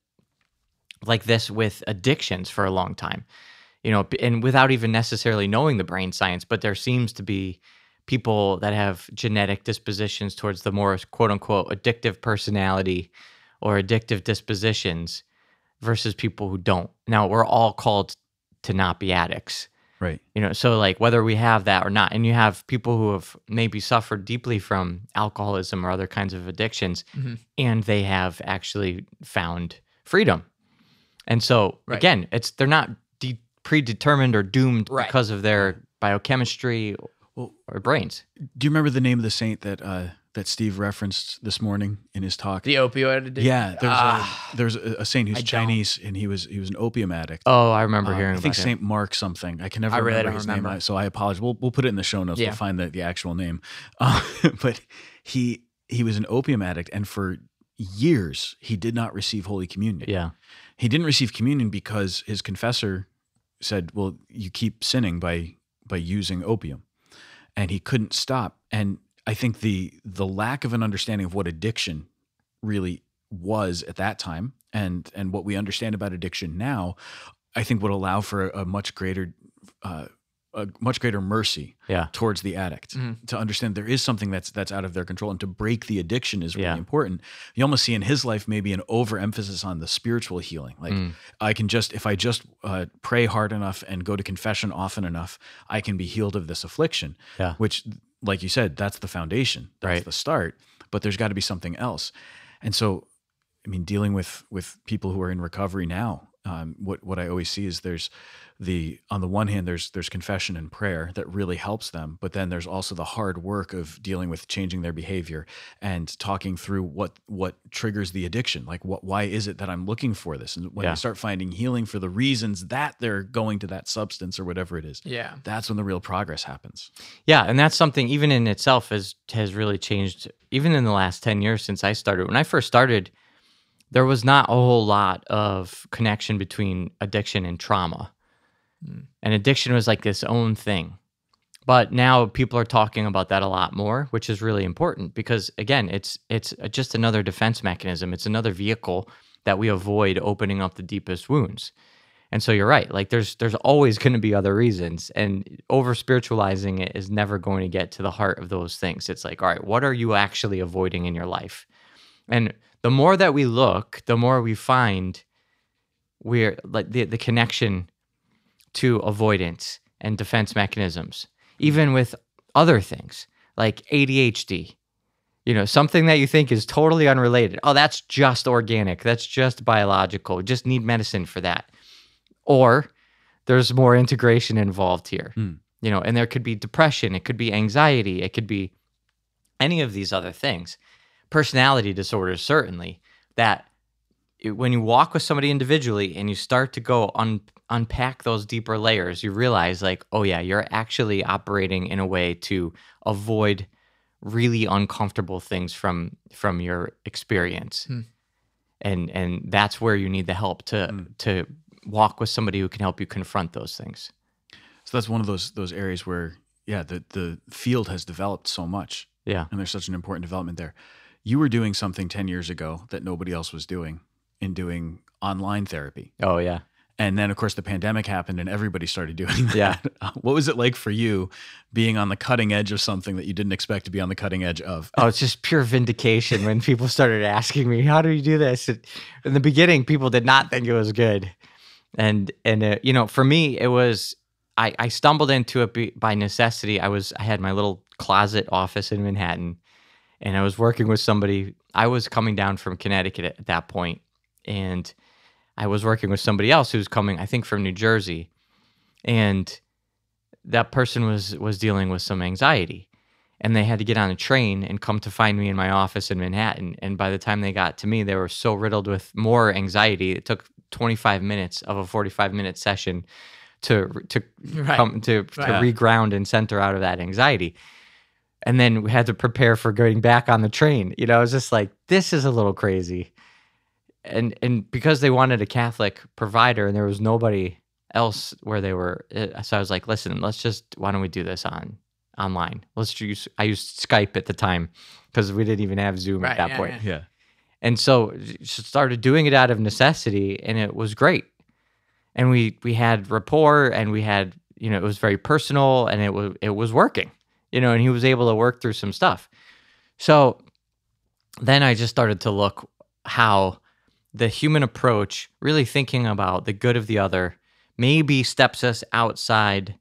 like this with addictions for a long time. You know, and without even necessarily knowing the brain science, but there seems to be people that have genetic dispositions towards the more quote unquote addictive personality or addictive dispositions versus people who don't. Now, we're all called to not be addicts Right. you know so like whether we have that or not and you have people who have maybe suffered deeply from alcoholism or other kinds of addictions Mhm. and they have actually found freedom and so Right. again it's they're not de- predetermined or doomed Right. because of their biochemistry Well, or brains do you remember the name of the saint that uh, that Steve referenced this morning in his talk? The opioid addiction. yeah, there's Ah. a there's a, a saint who's I don't. Chinese and he was he was an opium addict. oh i remember Uh, hearing I think about Saint Mark something. I can never I really remember don't his remember. name, so I apologize. We'll we'll put it in the show notes. Yeah. We'll find the, the actual name. [laughs] Uh, but he he was an opium addict, and for years he did not receive Holy Communion. yeah He didn't receive communion because his confessor said, "Well, you keep sinning by by using opium," and he couldn't stop. And I think the the lack of an understanding of what addiction really was at that time, and and what we understand about addiction now, I think would allow for a, much greater. Uh, a much greater mercy Yeah. towards the addict Mhm. to understand there is something that's that's out of their control and to break the addiction is really Yeah. important you almost see in his life maybe an overemphasis on the spiritual healing like Mm. i can just if i just uh, pray hard enough and go to confession often enough i can be healed of this affliction Yeah. which like you said that's the foundation that's Right. the start but there's got to be something else and so i mean dealing with with people who are in recovery now um, what what i always see is there's the on the one hand there's there's confession and prayer that really helps them but then there's also the hard work of dealing with changing their behavior and talking through what what triggers the addiction like what why is it that i'm looking for this and when Yeah. they start finding healing for the reasons that they're going to that substance or whatever it is Yeah. that's when the real progress happens Yeah, and that's something even in itself has has really changed. Even in the last ten years since I started, when I first started, there was not a whole lot of connection between addiction and trauma, Mm. and addiction was like this own thing. But now people are talking about that a lot more, which is really important because again, it's it's just another defense mechanism. It's another vehicle that we avoid opening up the deepest wounds. And so you're right. Like there's there's always going to be other reasons, and over spiritualizing it is never going to get to the heart of those things. It's like, all right, what are you actually avoiding in your life? And the more that we look, the more we find we're like the the connection to avoidance and defense mechanisms, even with other things like ADHD. You know, something that you think is totally unrelated. Oh, that's just organic. That's just biological. Just need medicine for that or there's more integration involved here Hmm. you know and there could be depression it could be anxiety it could be any of these other things personality disorders certainly that it- when you walk with somebody individually and you start to go un- unpack those deeper layers you realize like oh yeah you're actually operating in a way to avoid really uncomfortable things from from your experience Hmm. and and that's where you need the help to Hmm. to walk with somebody who can help you confront those things so that's one of those those areas where yeah the the field has developed so much yeah and there's such an important development there. You were doing something 10 years ago that nobody else was doing in doing online therapy. oh yeah And then, of course, the pandemic happened and everybody started doing that. Yeah. [laughs] what was it like for you being on the cutting edge of something that you didn't expect to be on the cutting edge of? Oh, it's just pure vindication when people started asking me, "How do you do this?" And in the beginning, people did not think it was good, and and uh, you know, for me, it was I, I stumbled into it by necessity. I was I had my little closet office in Manhattan, and I was working with somebody. I was coming down from Connecticut at, at that point, and I was working with somebody else who was coming, I think, from New Jersey, and that person was was dealing with some anxiety and they had to get on a train and come to find me in my office in Manhattan. And by the time they got to me, they were so riddled with more anxiety. It took 25 minutes of a 45 minute session to to Right. come to, to Right. reground and center out of that anxiety. And then we had to prepare for going back on the train. You know, I was just like, this is a little crazy. And and because they wanted a Catholic provider and there was nobody else where they were, uh, so I was like, listen, let's just why don't we do this on online? Let's use. I used Skype at the time because we didn't even have Zoom Right, at that yeah, point. yeah. Yeah. And so started doing it out of necessity and it was great. And we we had rapport and we had, you know, it was very personal and it was it was working. You know, and he was able to work through some stuff. So then I just started to look how the human approach, really thinking about the good of the other, maybe steps us outside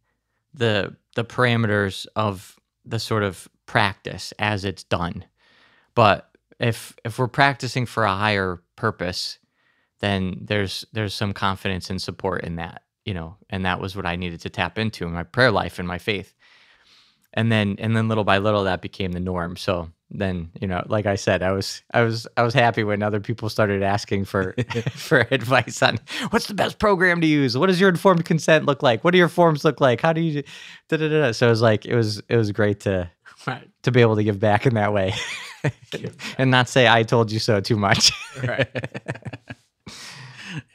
the the parameters of the sort of practice as it's done. But if if we're practicing for a higher purpose, then there's there's some confidence and support in that, you know, and that was what I needed to tap into in my prayer life and my faith. And then and then little by little that became the norm. So then, you know, like I said, I was I was I was happy when other people started asking for [laughs] [laughs] for advice on what's the best program to use? What does your informed consent look like? What do your forms look like? How do you da, da, da, da. So it was like it was it was great to Right. to be able to give back in that way [laughs] and not say I told you so too much. Right.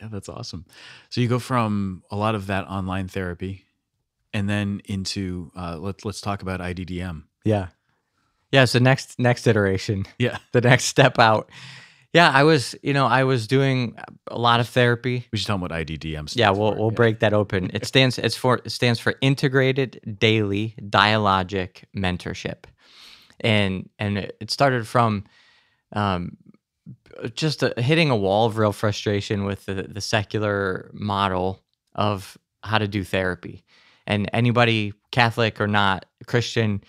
yeah, that's awesome. So you go from a lot of that online therapy, and then into uh, let's let's talk about IDDM. Yeah. Yeah. So next next iteration, Yeah, [laughs] the next step out. Yeah, I was, you know, I was doing a lot of therapy. we should tell them what IDDM. Stands Yeah, we'll for. we'll Yeah. break that open. It [laughs] stands it's for it stands for Integrated Daily Dialogic Mentorship, and and it it started from um, just a, hitting a wall of real frustration with the the secular model of how to do therapy, and anybody Catholic or not Christian,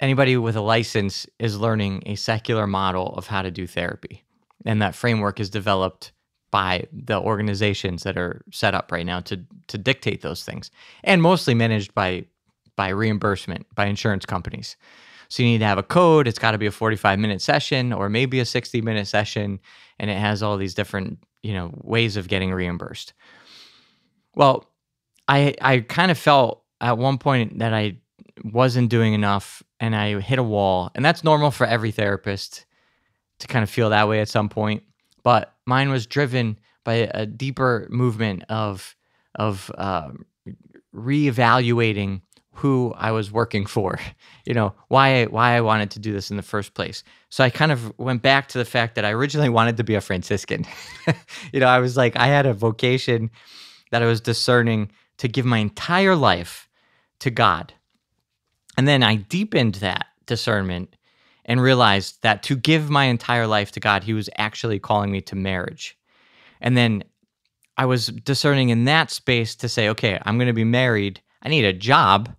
anybody with a license is learning a secular model of how to do therapy, and that framework is developed by the organizations that are set up right now to to dictate those things and mostly managed by by reimbursement by insurance companies. So you need to have a code it's got to be a 45 minute session or maybe a 60 minute session and it has all these different you know ways of getting reimbursed. Well i i kind of felt at one point that i wasn't doing enough and i hit a wall and that's normal for every therapist to kind of feel that way at some point but mine was driven by a deeper movement of of um, reevaluating who I was working for. [laughs] You know why why I wanted to do this in the first place. So I kind of went back to the fact that I originally [laughs] wanted to be a Franciscan. [laughs] you know, I was like I had a vocation that I was discerning to give my entire life to God. And then I deepened that discernment and realized that to give my entire life to God, He was actually calling me to marriage. And then I was discerning in that space to say, okay, I'm going to be married. I need a job.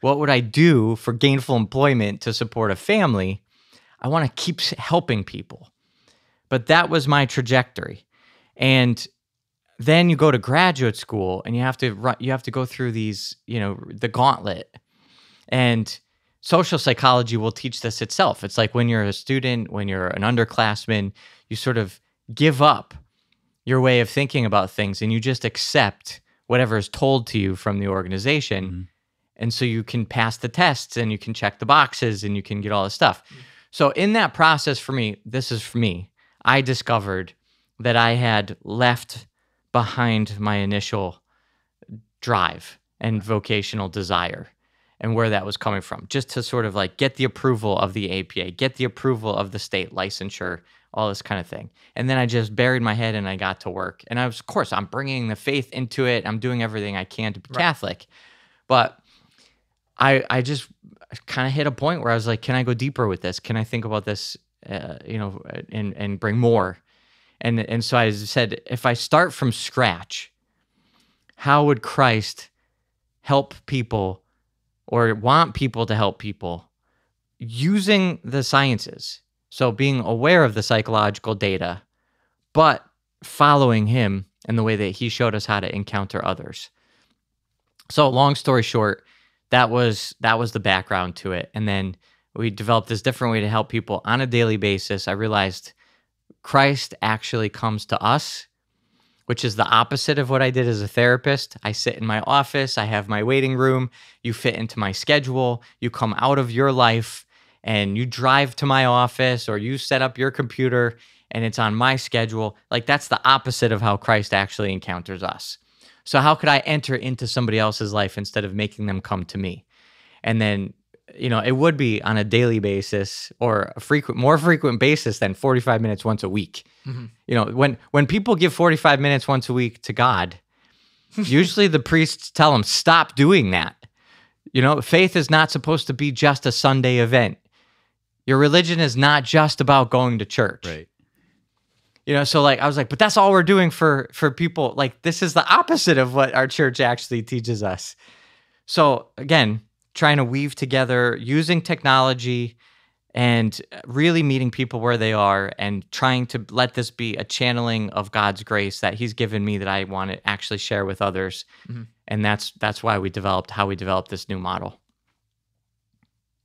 What would I do for gainful employment to support a family? I want to keep helping people. But that was my trajectory. And then you go to graduate school and you have to run, you have to go through these, you know, the gauntlet. And social psychology will teach this itself. It's like when you're a student, when you're an underclassman, you sort of give up your way of thinking about things and you just accept whatever is told to you from the organization. Mhm. And so you can pass the tests and you can check the boxes and you can get all this stuff. So, in that process for me, this is for me, I discovered that I had left behind my initial drive and vocational desire and where that was coming from, just to sort of like get the approval of the APA, get the approval of the state licensure, all this kind of thing. And then I just buried my head and I got to work. And I was, of course, I'm bringing the faith into it. I'm doing everything I can to be Right. Catholic. But I, I just kind of hit a point where I was like, can I go deeper with this? Can I think about this, uh, you know, and, and bring more? And, and so I said, if I start from scratch, how would Christ help people or want people to help people using the sciences? So being aware of the psychological data, but following him and the way that he showed us how to encounter others. So long story short, that was that was the background to it. And then we developed this different way to help people on a daily basis. I realized Christ actually comes to us, which is the opposite of what I did as a therapist. I sit in my office, I have my waiting room, you fit into my schedule, you come out of your life and you drive to my office or you set up your computer and it's on my schedule. Like that's the opposite of how Christ actually encounters us. So how could I enter into somebody else's life instead of making them come to me? And then you know, it would be on a daily basis or a frequent more frequent basis than 45 minutes once a week. Mhm. You know, when when people give 45 minutes once a week to God, [laughs] usually the priests tell them stop doing that. You know, faith is not supposed to be just a Sunday event. Your religion is not just about going to church. Right. You know, so like I was like, but that's all we're doing for for people. Like this is the opposite of what our church actually teaches us. So again, trying to weave together using technology and really meeting people where they are and trying to let this be a channeling of God's grace that he's given me that I want to actually share with others. Mhm. And that's that's why we developed how we developed this new model.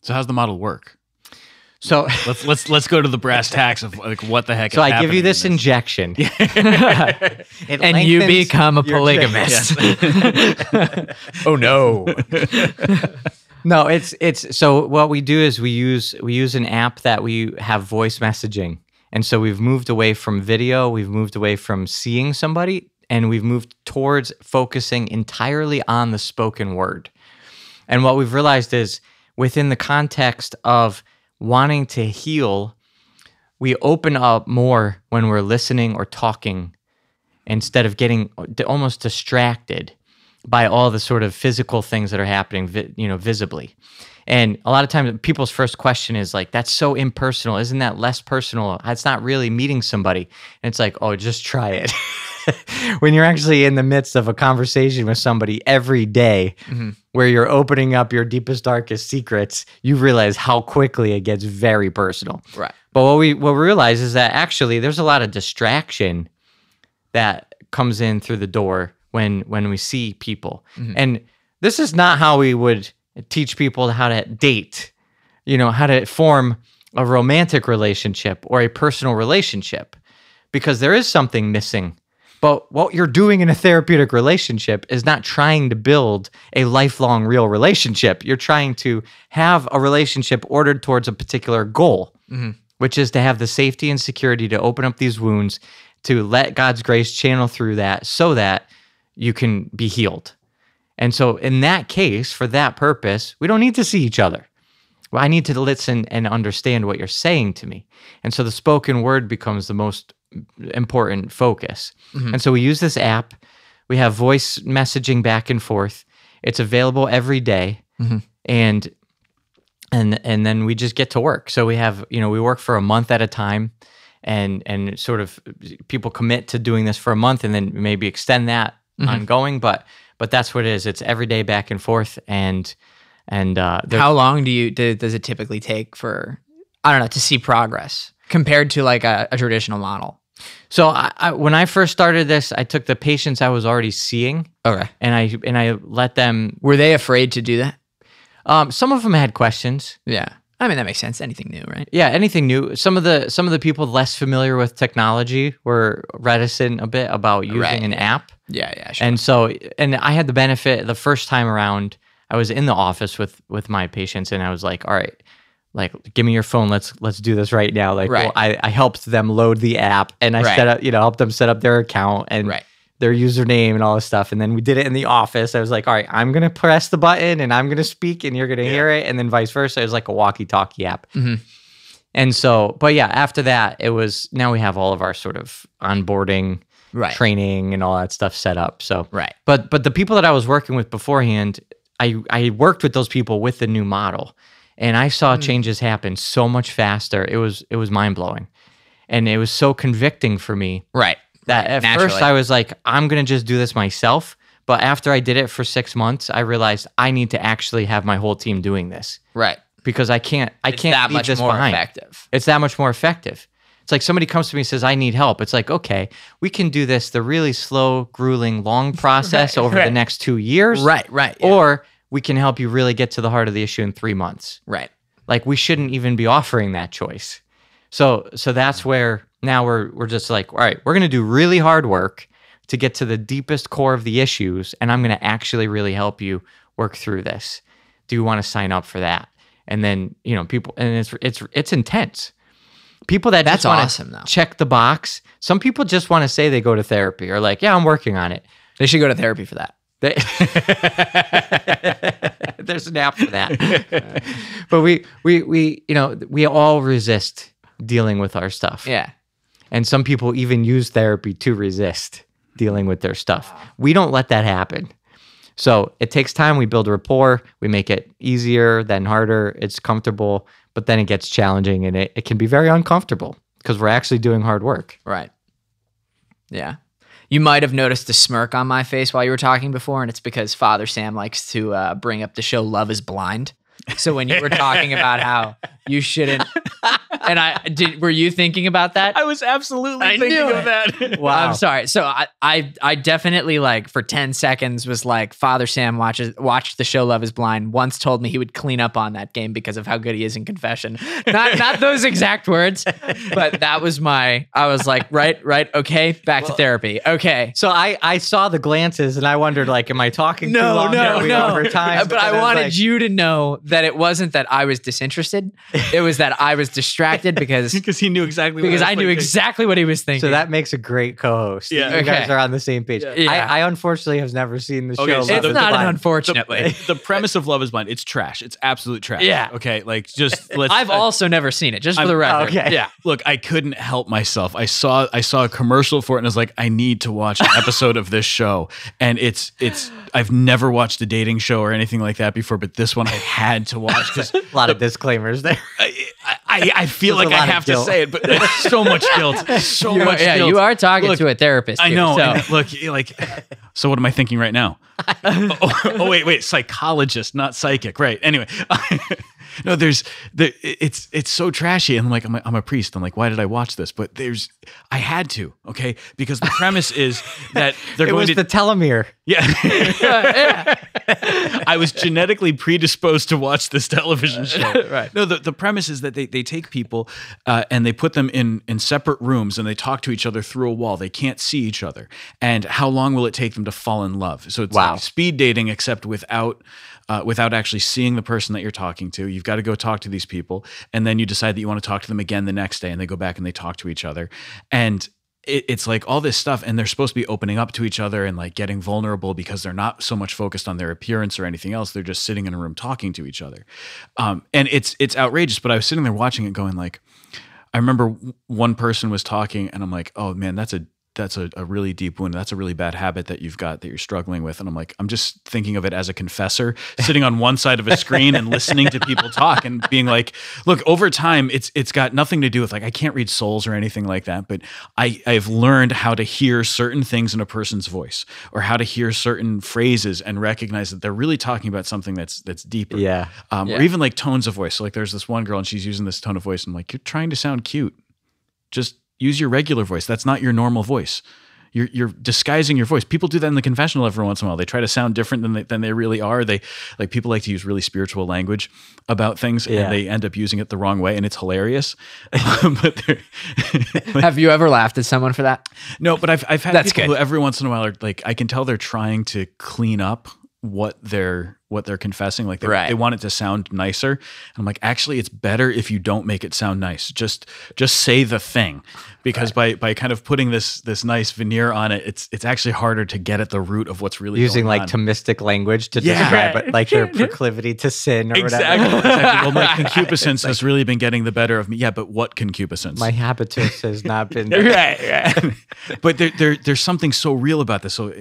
So how's the model work? So [laughs] Let's let's let's go to the brass tacks of like what the heck. so is I give you this in injection. [laughs] It [laughs] and you become a your polygamist. oh no. No, it's it's so what we do is we use we use an app that we have voice messaging. And so we've moved away from video, we've moved away from seeing somebody, and we've moved towards focusing entirely on the spoken word. And what we've realized is within the context of wanting to heal, we open up more when we're listening or talking instead of getting almost distracted by all the sort of physical things that are happening, vi- you know, visibly. And a lot of times, people's first question is like, "That's so impersonal. Isn't that less personal? It's not really meeting somebody." And it's like, "Oh, just try it." [laughs] when you're actually in the midst of a conversation with somebody every day, mm-hmm. where you're opening up your deepest, darkest secrets, you realize how quickly it gets very personal. Right. But what we what we realize is that actually there's a lot of distraction that comes in through the door when when we see people. Mm-hmm. And this is not how we would teach people how to date, you know, how to form a romantic relationship or a personal relationship because there is something missing. But what you're doing in a therapeutic relationship is not trying to build a lifelong real relationship. You're trying to have a relationship ordered towards a particular goal, mm-hmm. which is to have the safety and security to open up these wounds, to let God's grace channel through that so that you can be healed. And so, in that case, for that purpose, we don't need to see each other. Well, I need to listen and understand what you're saying to me. And so, the spoken word becomes the most important focus. Mm-hmm. And so, we use this app. We have voice messaging back and forth. It's available every day. Mm-hmm. and and and then we just get to work. So we have you know we work for a month at a time, and and sort of people commit to doing this for a month and then maybe extend that ongoing. But but that's what it is. It's every day back and forth, and and uh, How long do you do, does it typically take for I don't know to see progress compared to like a, a traditional model? so I, I, when I first started this, I took the patients I was already seeing, Okay. and I and I let them. Were they afraid to do that? Um, some of them had questions. Yeah. I mean that makes sense. Anything new, right? Yeah, anything new. Some of the some of the people less familiar with technology were reticent a bit about using Right, an app. Yeah, yeah, sure. And so, and I had the benefit the first time around. I was in the office with with my patients, and I was like, "All right, like, give me your phone. Let's let's do this right now." Like, Right. well, I I helped them load the app, and I Right. set up, you know, helped them set up their account and Right. their username and all this stuff. And then we did it in the office. I was like, "All right, I'm gonna press the button, and I'm gonna speak, and you're gonna hear it," and then vice versa. It was like a walkie-talkie app. Mhm. And so, but yeah, after that, it was now we have all of our sort of onboarding right. training and all that stuff set up. So, Right. but but the people that I was working with beforehand, I I worked with those people with the new model, and I saw hmm. changes happen so much faster. It was it was mind blowing, and it was so convicting for me Right. that at naturally. first I was like, I'm gonna just do this myself. But after I did it for six months, I realized I need to actually have my whole team doing this Right. because I can't I It's can't that leave much this more behind. effective. It's that much more effective. It's like somebody comes to me and says, I need help. It's like, okay, we can do this the really slow, grueling, long [laughs] process Right, over the next two years. Right. Right. yeah. Or we can help you really get to the heart of the issue in three months. right. Like we shouldn't even be offering that choice. So so that's where now we're we're just like, all right, we're gonna do really hard work to get to the deepest core of the issues, and I'm gonna actually really help you work through this. Do you want to sign up for that? And then, you know, people and it's it's it's intense. People that That's awesome, though. check the box. Some people just want to say they go to therapy or like, yeah, I'm working on it. They should go to therapy for that. They- [laughs] There's an app for that. [laughs] but we, we, we, you know, we all resist dealing with our stuff. Yeah. And some people even use therapy to resist dealing with their stuff. We don't let that happen. So it takes time. We build rapport. We make it easier, then harder. It's comfortable, but then it gets challenging and it, it can be very uncomfortable because we're actually doing hard work. Right. Yeah. You might have noticed a smirk on my face while you were talking before, and it's because Father Sam likes to uh, bring up the show Love is Blind. So when you were talking about how you shouldn't, and I did, were you thinking about that? I was absolutely I thinking of that. [laughs] Wow. I'm sorry. So I, I, I definitely like for ten seconds was like Father Sam watches watched the show Love Is Blind. Once told me he would clean up on that game because of how good he is in confession. Not [laughs] not those exact words, but that was my. I was like, right, right, okay, back to therapy. Okay. So I, I saw the glances and I wondered, like, am I talking too No, long? no, Are we no. Over time? But I wanted like, you to know that it wasn't that I was disinterested. It was that I was distracted distracted [laughs] because because he knew exactly because was I knew thinking. exactly what he was thinking. So that makes a great co-host. Yeah. you guys are on the same page. Yeah. I, I unfortunately have never seen the show. So Love it's the- is not an Blind. unfortunately. the premise of Love Is Blind. It's trash. It's absolute trash. Yeah. Okay. Like just [laughs] let's. I've uh, also never seen it, just for I'm- the record. okay. Yeah. Look, I couldn't help myself. I saw I saw a commercial for it and I was like, I need to watch an episode of this show. And it's it's I've never watched a dating show or anything like that before, but this one I had to watch because [laughs] A lot of disclaimers there. I, I, I feel There's like I have to say it, but [laughs] [laughs] so much guilt. So You are- much yeah, guilt. you are talking Look, to a therapist. I here, know. so- and look, like, so what am I thinking right now? [laughs] Oh, oh, oh, wait, wait, psychologist, not psychic. Right. Anyway, no, there's the it's it's so trashy, and I'm like, I'm a, I'm a priest. I'm like, why did I watch this? But there's, I had to, okay, because the premise is that [laughs] they're It going was to the telomere. yeah. yeah. [laughs] I was genetically predisposed to watch this television show. [laughs] Right. No, the, the premise is that they, they take people uh, and they put them in, in separate rooms and they talk to each other through a wall. They can't see each other. And how long will it take them to fall in love? So it's Wow. like speed dating, except without. Uh, without actually seeing the person that you're talking to, you've got to go talk to these people, and then you decide that you want to talk to them again the next day, and they go back and they talk to each other, and it, it's like all this stuff and they're supposed to be opening up to each other and like getting vulnerable because they're not so much focused on their appearance or anything else. They're just sitting in a room talking to each other. Um, and it's it's outrageous but i was sitting there watching it going like i remember one person was talking and i'm like oh man that's a that's a, a really deep wound. That's a really bad habit that you've got that you're struggling with. And I'm like, I'm just thinking of it as a confessor [laughs] sitting on one side of a screen and listening to people talk and being like, look, over time, it's it's got nothing to do with like I can't read souls or anything like that, but I I've learned how to hear certain things in a person's voice or how to hear certain phrases and recognize that they're really talking about something that's that's deeper. Yeah. Um, Yeah. Or even like tones of voice. So like there's this one girl and she's using this tone of voice. And I'm like, you're trying to sound cute. Just use your regular voice. That's not your normal voice. You're, you're disguising your voice. People do that in the confessional every once in a while. They try to sound different than they, than they really are. They like people like to use really spiritual language about things, Yeah. and they end up using it the wrong way, and it's hilarious. [laughs] but [laughs] Have you ever laughed at someone for that? no, but I've I've had That's people good. who every once in a while are like I can tell they're trying to clean up what they're what they're confessing. Like they, Right. they want it to sound nicer. And I'm like, actually, it's better if you don't make it sound nice. Just just say the thing, because by by kind of putting this this nice veneer on it, it's it's actually harder to get at the root of what's really Using going like on. Thomistic language to Yeah. describe Right. it, like their [laughs] proclivity to sin or Exactly. whatever. [laughs] exactly. Well, my concupiscence has really been getting the better of me. Yeah, but what concupiscence? My habitus has not been. [laughs] right, right. but there, there, there's something so real about this. So,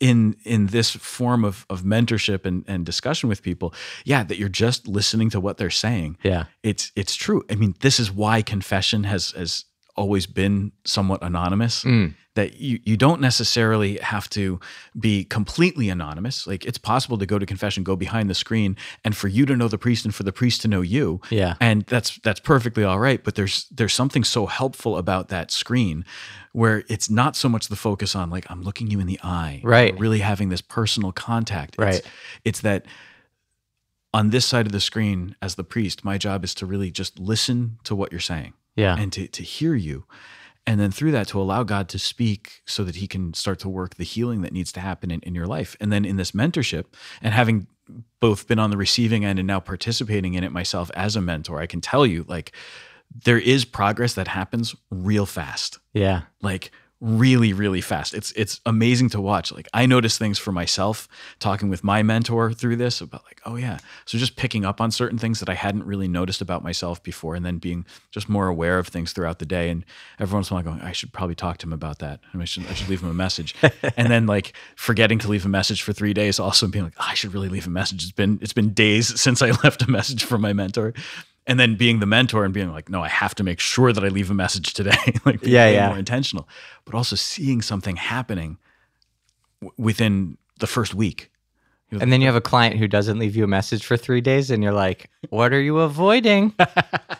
in in this form of of mentorship and, and discussion with people, yeah, that you're just listening to what they're saying. Yeah. It's it's true. I mean, this is why confession has has always been somewhat anonymous. Mm. That you you don't necessarily have to be completely anonymous. Like it's possible to go to confession, go behind the screen, and for you to know the priest and for the priest to know you Yeah. and that's that's perfectly all right but there's there's something so helpful about that screen where it's not so much the focus on like i'm looking you in the eye Right. really having this personal contact Right. it's, it's that on this side of the screen as the priest my job is to really just listen to what you're saying Yeah. and to, to hear you and then through that to allow god to speak so that he can start to work the healing that needs to happen in, in your life and then in this mentorship and having both been on the receiving end and now participating in it myself as a mentor i can tell you like there is progress that happens real fast. Yeah. like really really fast. It's it's amazing to watch. Like i notice things for myself talking with my mentor through this about like oh yeah. So just picking up on certain things that i hadn't really noticed about myself before and then being just more aware of things throughout the day. And every once in a while going i should probably talk to him about that. And i should i should leave him a message. [laughs] And then like forgetting to leave a message for three days also being like "Oh, i should really leave a message. It's been it's been days [laughs] since i left a message for my mentor and then being the mentor and being like, no, I have to make sure that I leave a message today. [laughs] like, being Yeah, yeah. more intentional, but also seeing something happening w- within the first week. You know, And then you have a client who doesn't leave you a message for three days, and you're like, "What are you avoiding?" [laughs] I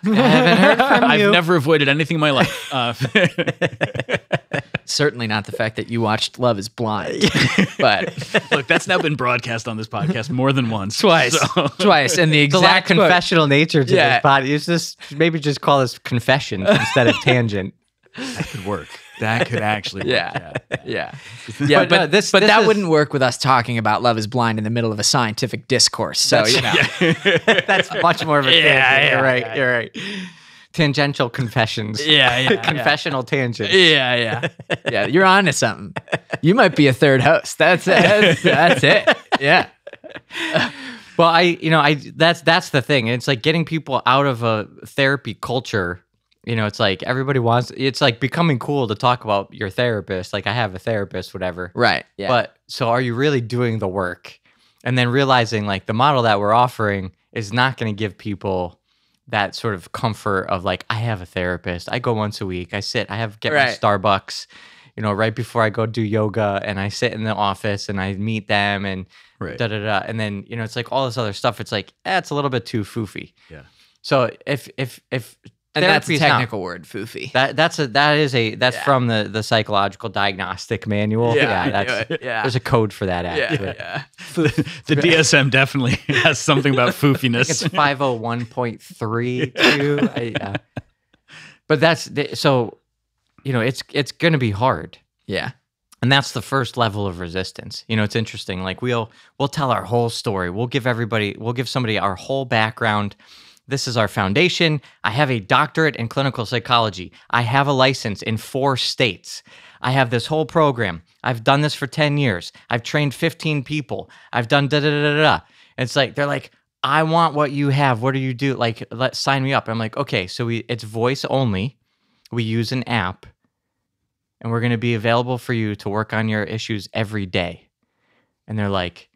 haven't heard from you. I've never avoided anything in my life. Uh, [laughs] Certainly not the fact that you watched Love Is Blind, [laughs] but look, that's now been broadcast on this podcast more than once. twice, So- twice, and the There's a lot exact quote- confessional nature to Yeah. this body. It's just maybe just call this confession instead of [laughs] tangent. that could work. That could actually work. Yeah, yeah, [laughs] yeah. But But, no, this- but this that is- wouldn't work with us talking about Love Is Blind in the middle of a scientific discourse. So you know, That's much more of a tangent. Yeah, yeah, you're right. yeah. You're right. Tangential confessions. Yeah, yeah, [laughs] yeah. confessional tangents. Yeah, yeah, [laughs] yeah. You're on to something. You might be a third host. That's that's, that's it. Yeah. [laughs] Well, I, you know, I that's that's the thing. It's like getting people out of a therapy culture. You know, it's like everybody wants. It's like becoming cool to talk about your therapist. Like I have a therapist, whatever. Right. Yeah. But so are you really doing the work? And then realizing like the model that we're offering is not going to give people that sort of comfort of like I have a therapist. I go once a week. I sit. I have get my Starbucks. You know, right before I go do yoga, and I sit in the office and I meet them and Right. da da da. And then you know, it's like all this other stuff. It's like eh, it's a little bit too foofy. Yeah. So if if if and that's a therapy is not- technical word, foofy. that that's a that is a that's Yeah. from the the psychological diagnostic manual. Yeah, I knew that's. Yeah. there's a code for that actually. yeah. the DSM definitely [laughs] has something about [laughs] I foofiness. it's 501.32. [laughs] I, uh, but that's the- so you know it's it's going to be hard. Yeah. And that's the first level of resistance. You know, it's interesting. Like we'll we'll tell our whole story. We'll give everybody we'll give somebody our whole background. This is our foundation. I have a doctorate in clinical psychology. I have a license in four states. I have this whole program. I've done this for 10 years. I've trained 15 people. I've done da da da da da. It's like they're like, I want what you have. What do you do? Like, let sign me up. I'm like, okay, so we it's voice only. We use an app and we're going to be available for you to work on your issues every day. And they're like,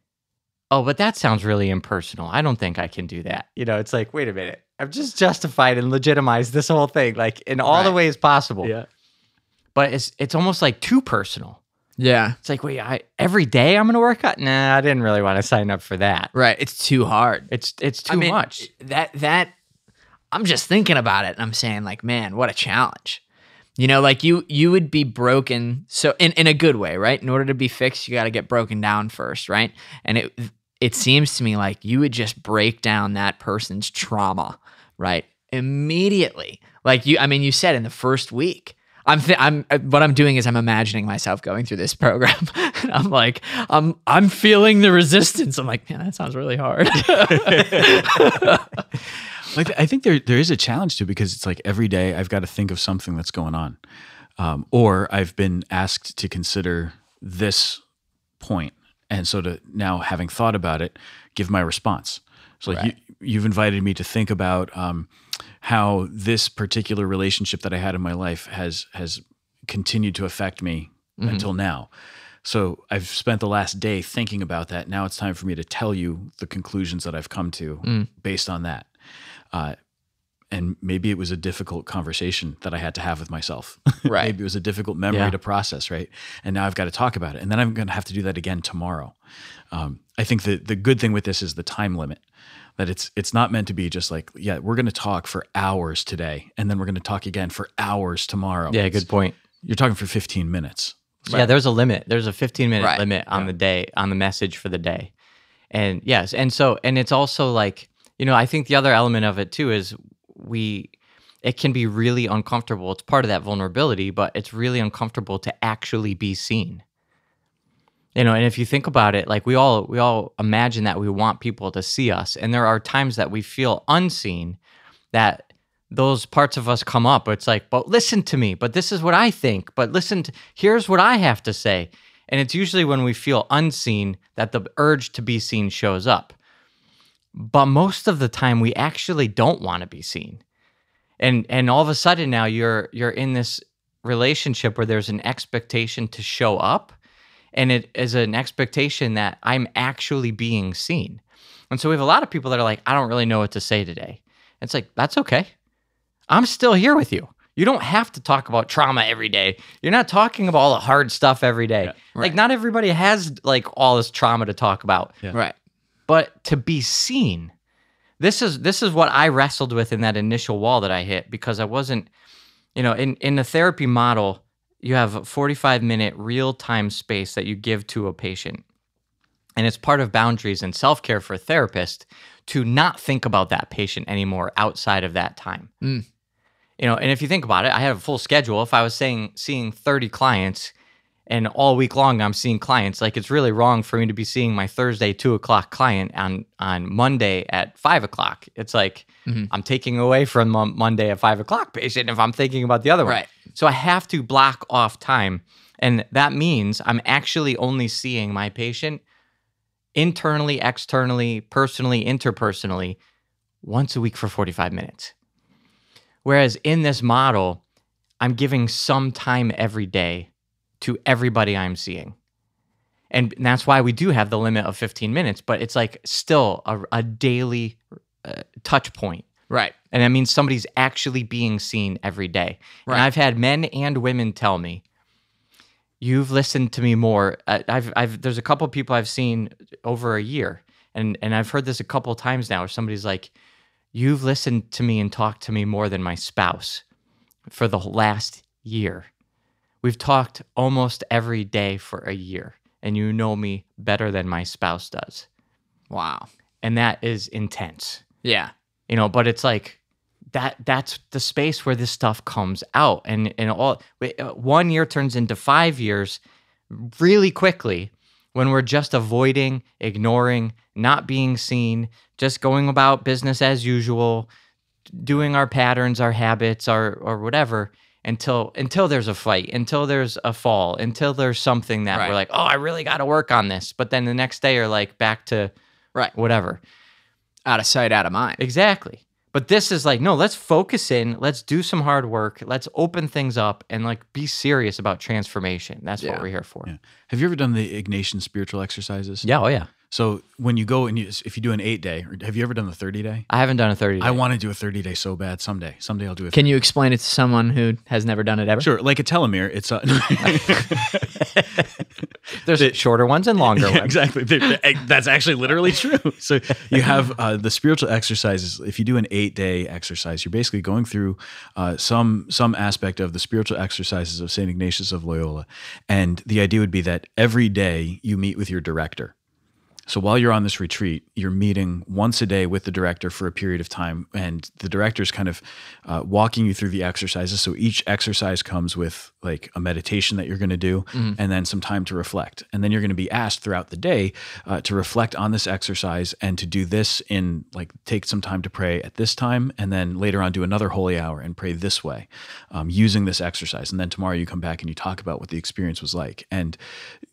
oh, but that sounds really impersonal. I don't think I can do that. You know, it's like, wait a minute. I've just justified and legitimized this whole thing, like in all the ways possible. yeah. But it's it's almost like too personal. Yeah. It's like, wait, I every day I'm going to work out. Nah, I didn't really want to sign up for that. Right. It's too hard. It's it's too I mean, much. That that I'm just thinking about it and I'm saying like, man, what a challenge. You know, like you you would be broken so in, in a good way, right? In order to be fixed, you got to get broken down first, right? And it it seems to me like you would just break down that person's trauma, right? Immediately. Like you I mean, you said in the first week. I'm th- I'm uh, what I'm doing is I'm imagining myself going through this [laughs] program. and I'm like I'm I'm feeling the resistance. I'm like, man, that sounds really hard. [laughs] Like I think there there is a challenge too because it's like every day I've got to think of something that's going on, um, or I've been asked to consider this point, and so to now having thought about it, give my response. So like you, you've invited me to think about um, how this particular relationship that I had in my life has has continued to affect me until now. So I've spent the last day thinking about that. Now it's time for me to tell you the conclusions that I've come to based on that. Uh, and maybe it was a difficult conversation that I had to have with myself. [laughs] Right. maybe it was a difficult memory Yeah. to process, right? And now I've got to talk about it, and then I'm going to have to do that again tomorrow. Um, I think the the good thing with this is the time limit. That it's it's not meant to be just like yeah we're going to talk for hours today, and then we're going to talk again for hours tomorrow. yeah, It's- good point. You're talking for 15 minutes. Yeah, there's a limit. There's a 15 minute Right. limit on the day on the message for the day. And yes, and so and it's also like, you know, I think the other element of it too is we it can be really uncomfortable. It's part of that vulnerability, but it's really uncomfortable to actually be seen. You know, and if you think about it, like we all we all imagine that we want people to see us, and there are times that we feel unseen that those parts of us come up. It's like, but listen to me, but this is what I think, but listen, to, here's what I have to say. And it's usually when we feel unseen that the urge to be seen shows up. But most of the time, we actually don't want to be seen. And and all of a sudden now you're you're in this relationship where there's an expectation to show up, and it is an expectation that I'm actually being seen. And so we have a lot of people that are like, I don't really know what to say today. It's like, that's okay. I'm still here with you. You don't have to talk about trauma every day. You're not talking about all the hard stuff every day. Like right. not everybody has like all this trauma to talk about. Yeah. right. But to be seen, this is this is what I wrestled with in that initial wall that I hit because I wasn't, you know, in in the therapy model, you have a 45 minute real time space that you give to a patient. And it's part of boundaries and self care for a therapist to not think about that patient anymore outside of that time. Mm. You know, and if you think about it, I have a full schedule. If I was saying seeing 30 clients and all week long I'm seeing clients. Like it's really wrong for me to be seeing my Thursday two o'clock client on on Monday at five o'clock. It's like Mhm. I'm taking away from Mon- Monday at five o'clock patient if I'm thinking about the other one. Right. So I have to block off time, and that means I'm actually only seeing my patient internally, externally, personally, interpersonally once a week for 45 minutes. Whereas in this model, I'm giving some time every day to everybody I'm seeing. And that's why we do have the limit of 15 minutes, but it's like still a, a daily uh, touch point. Right. And that means somebody's actually being seen every day. Right. And I've had men and women tell me, "You've listened to me more." I've, I've, there's a couple of people I've seen over a year, and and I've heard this a couple times now, where somebody's like, "You've listened to me and talked to me more than my spouse for the last year. We've talked almost every day for a year, and you know me better than my spouse does." Wow. And that is intense Yeah. you know but it's like that that's the space where this stuff comes out and and all uh, one year turns into 5 years really quickly when we're just avoiding ignoring not being seen just going about business as usual doing our patterns our habits our or whatever until until there's a fight until there's a fall until there's something that Right. we're like oh i really got to work on this but then the next day you're like back to Right. whatever Out of sight, out of mind. Exactly. But this is like, no, let's focus in, let's do some hard work, let's open things up and like be serious about transformation. That's Yeah. what we're here for. Yeah. Have you ever done the Ignatian spiritual exercises? Yeah, oh yeah. So when you go and you, if you do an eight day, or have you ever done the 30 day? I haven't done a 30 day. I want to do a 30 day so bad someday. Someday I'll do it. Can you explain it to someone who has never done it ever? Sure, like a telomere. It's uh, [laughs] There's shorter ones and longer Yeah, ones. exactly. They're- That's actually literally true. [laughs] So you have uh, the spiritual exercises. If you do an eight day exercise, you're basically going through uh, some some aspect of the spiritual exercises of Saint Ignatius of Loyola, and the idea would be that every day you meet with your director. So while you're on this retreat, you're meeting once a day with the director for a period of time, and the director is kind of uh, walking you through the exercises. So each exercise comes with like a meditation that you're going to do, and then some time to reflect. And then you're going to be asked throughout the day uh, to reflect on this exercise and to do this in like take some time to pray at this time, and then later on do another holy hour and pray this way, um, using this exercise. And then tomorrow you come back and you talk about what the experience was like, and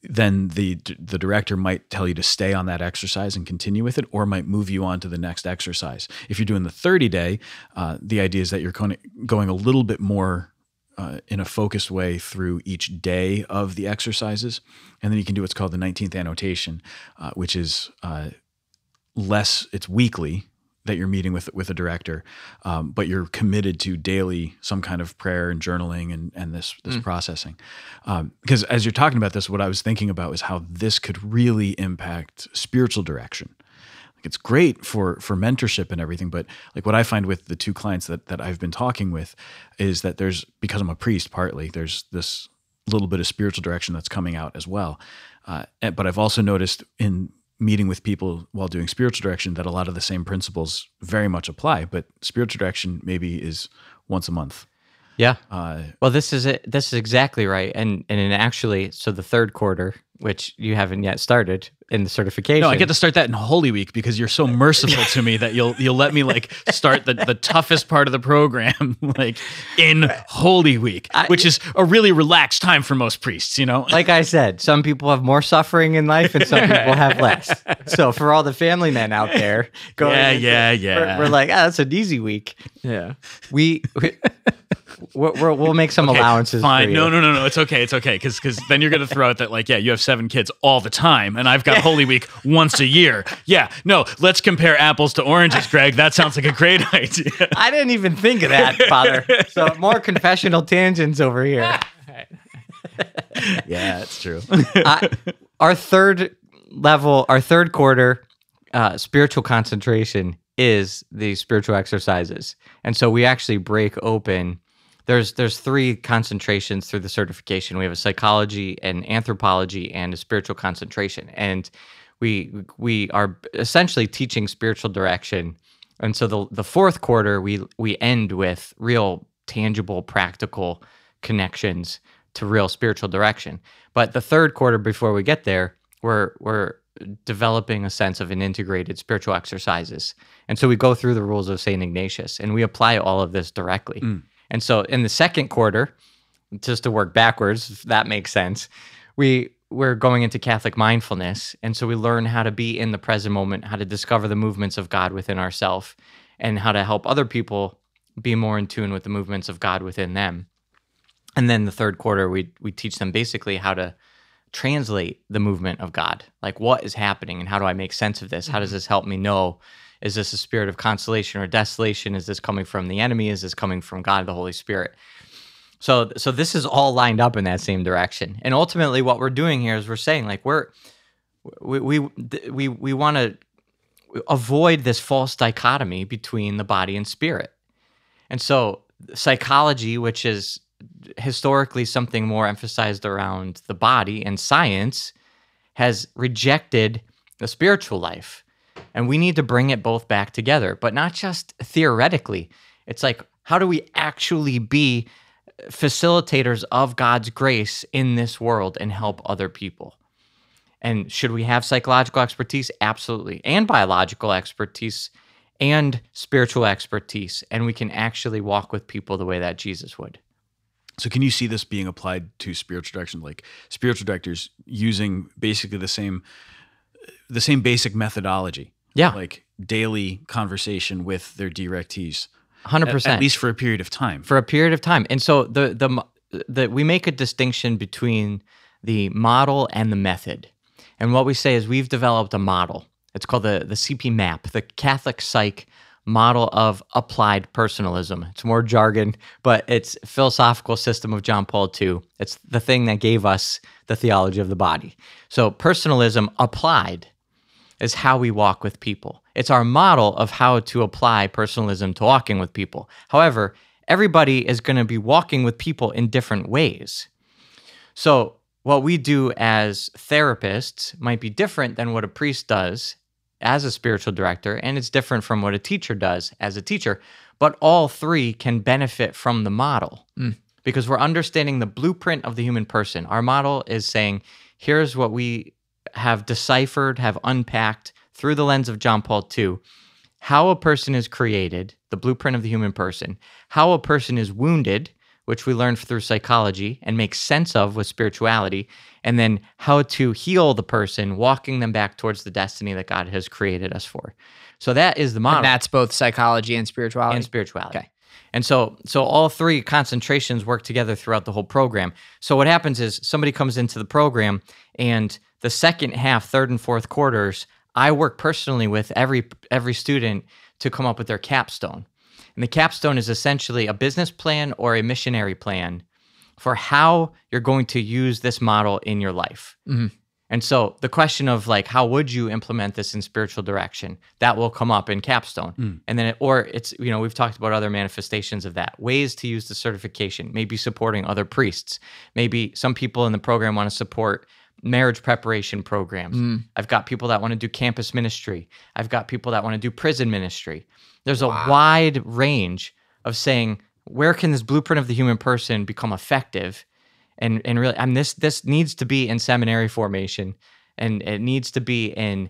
then the the director might tell you to stay on that exercise and continue with it, or might move you on to the next exercise. If you're doing the 30 day, uh, the idea is that you're going going a little bit more uh, in a focused way through each day of the exercises, and then you can do what's called the 19th annotation, uh, which is uh, less. It's weekly that you're meeting with with a director, um, but you're committed to daily some kind of prayer and journaling and and this this processing. Um, because as you're talking about this, what I was thinking about was how this could really impact spiritual direction. It's great for for mentorship and everything, but like what I find with the two clients that that I've been talking with is that there's because I'm a priest partly there's this little bit of spiritual direction that's coming out as well. Uh, but I've also noticed in meeting with people while doing spiritual direction that a lot of the same principles very much apply, but spiritual direction maybe is once a month. Yeah. Uh, Well, this is it. This is exactly right. And and actually, so the third quarter, which you haven't yet started in the certification. no, I get to start that in Holy Week because you're so [laughs] merciful to me that you'll you'll let me like start the, the toughest part of the program [laughs] like in Holy Week, which is a really relaxed time for most priests. You know, [laughs] like I said, some people have more suffering in life and some people have less. So for all the family men out there, going Yeah, into- yeah, we're- yeah. We're, like, ah, that's an easy week. Yeah. We, we we're, we'll make some Okay, allowances. Fine. No, no, no, no. It's okay. It's okay. Because because then you're gonna throw out that like, yeah, you have seven kids all the time, and I've got Holy Week once a year. Yeah. No. Let's compare apples to oranges, Greg. That sounds like a great [laughs] idea. I didn't even think of that, Father. So more confessional tangents over here. [laughs] yeah, it's true. [laughs] I, our third level, our third quarter uh, spiritual concentration is the spiritual exercises, and so we actually break open. There's there's three concentrations through the certification. We have a psychology, and anthropology, and a spiritual concentration, and we we are essentially teaching spiritual direction. And so the the fourth quarter we we end with real tangible practical connections to real spiritual direction. But the third quarter before we get there, we're we're developing a sense of an integrated spiritual exercises. And so we go through the rules of St. Ignatius and we apply all of this directly. Mm. And so in the second quarter, just to work backwards, if that makes sense, we we're going into Catholic mindfulness. And so we learn how to be in the present moment, how to discover the movements of God within ourselves, and how to help other people be more in tune with the movements of God within them. And then the third quarter, we we teach them basically how to translate the movement of God. Like what is happening and how do I make sense of this? How does mm-hmm. this help me know? Is this a spirit of consolation or desolation? Is this coming from the enemy? Is this coming from God, the Holy Spirit? So so this is all lined up in that same direction. And ultimately what we're doing here is we're saying like we're we we we, we want to avoid this false dichotomy between the body and spirit. And so psychology, which is historically something more emphasized around the body and science, has rejected the spiritual life. And we need to bring it both back together, but not just theoretically. It's like, how do we actually be facilitators of God's grace in this world and help other people? And should we have psychological expertise? Absolutely. And biological expertise and spiritual expertise. And we can actually walk with people the way that Jesus would. So can you see this being applied to spiritual direction, like spiritual directors using basically the same the same basic methodology? Yeah. Like daily conversation with their directees. Hundred At, percent. at least for a period of time. for a period of time. And so the the the we make a distinction between the model and the method. And what we say is we've developed a model. It's called the the CP map, the Catholic Psych model of applied personalism. It's more jargon, but it's philosophical system of John Paul II. It's the thing that gave us the theology of the body. So personalism applied is how we walk with people. It's our model of how to apply personalism to walking with people. However, everybody is going to be walking with people in different ways. So, what we do as therapists might be different than what a priest does as a spiritual director, and it's different from what a teacher does as a teacher. But all three can benefit from the model hmm. because we're understanding the blueprint of the human person. Our model is saying, here's what we have deciphered, have unpacked through the lens of John Paul II how a person is created, the blueprint of the human person, how a person is wounded, which we learn through psychology and make sense of with spirituality, and then how to heal the person, walking them back towards the destiny that God has created us for. So that is the model And that's both psychology and spirituality. and spirituality. Okay. And so so all three concentrations work together throughout the whole program. So what happens is somebody comes into the program and the second half, third and fourth quarters, I work personally with every every student to come up with their capstone. And the capstone is essentially a business plan or a missionary plan for how you're going to use this model in your life. Mhm. And so the question of like, how would you implement this in spiritual direction? That will come up in capstone. And then, it, or it's, you know, we've talked about other manifestations of that ways to use the certification, maybe supporting other priests. Maybe some people in the program want to support marriage preparation programs. I've got people that want to do campus ministry. I've got people that want to do prison ministry. There's a wide range of saying, where can this blueprint of the human person become effective? and and really I mean this this needs to be in seminary formation. And it needs to be in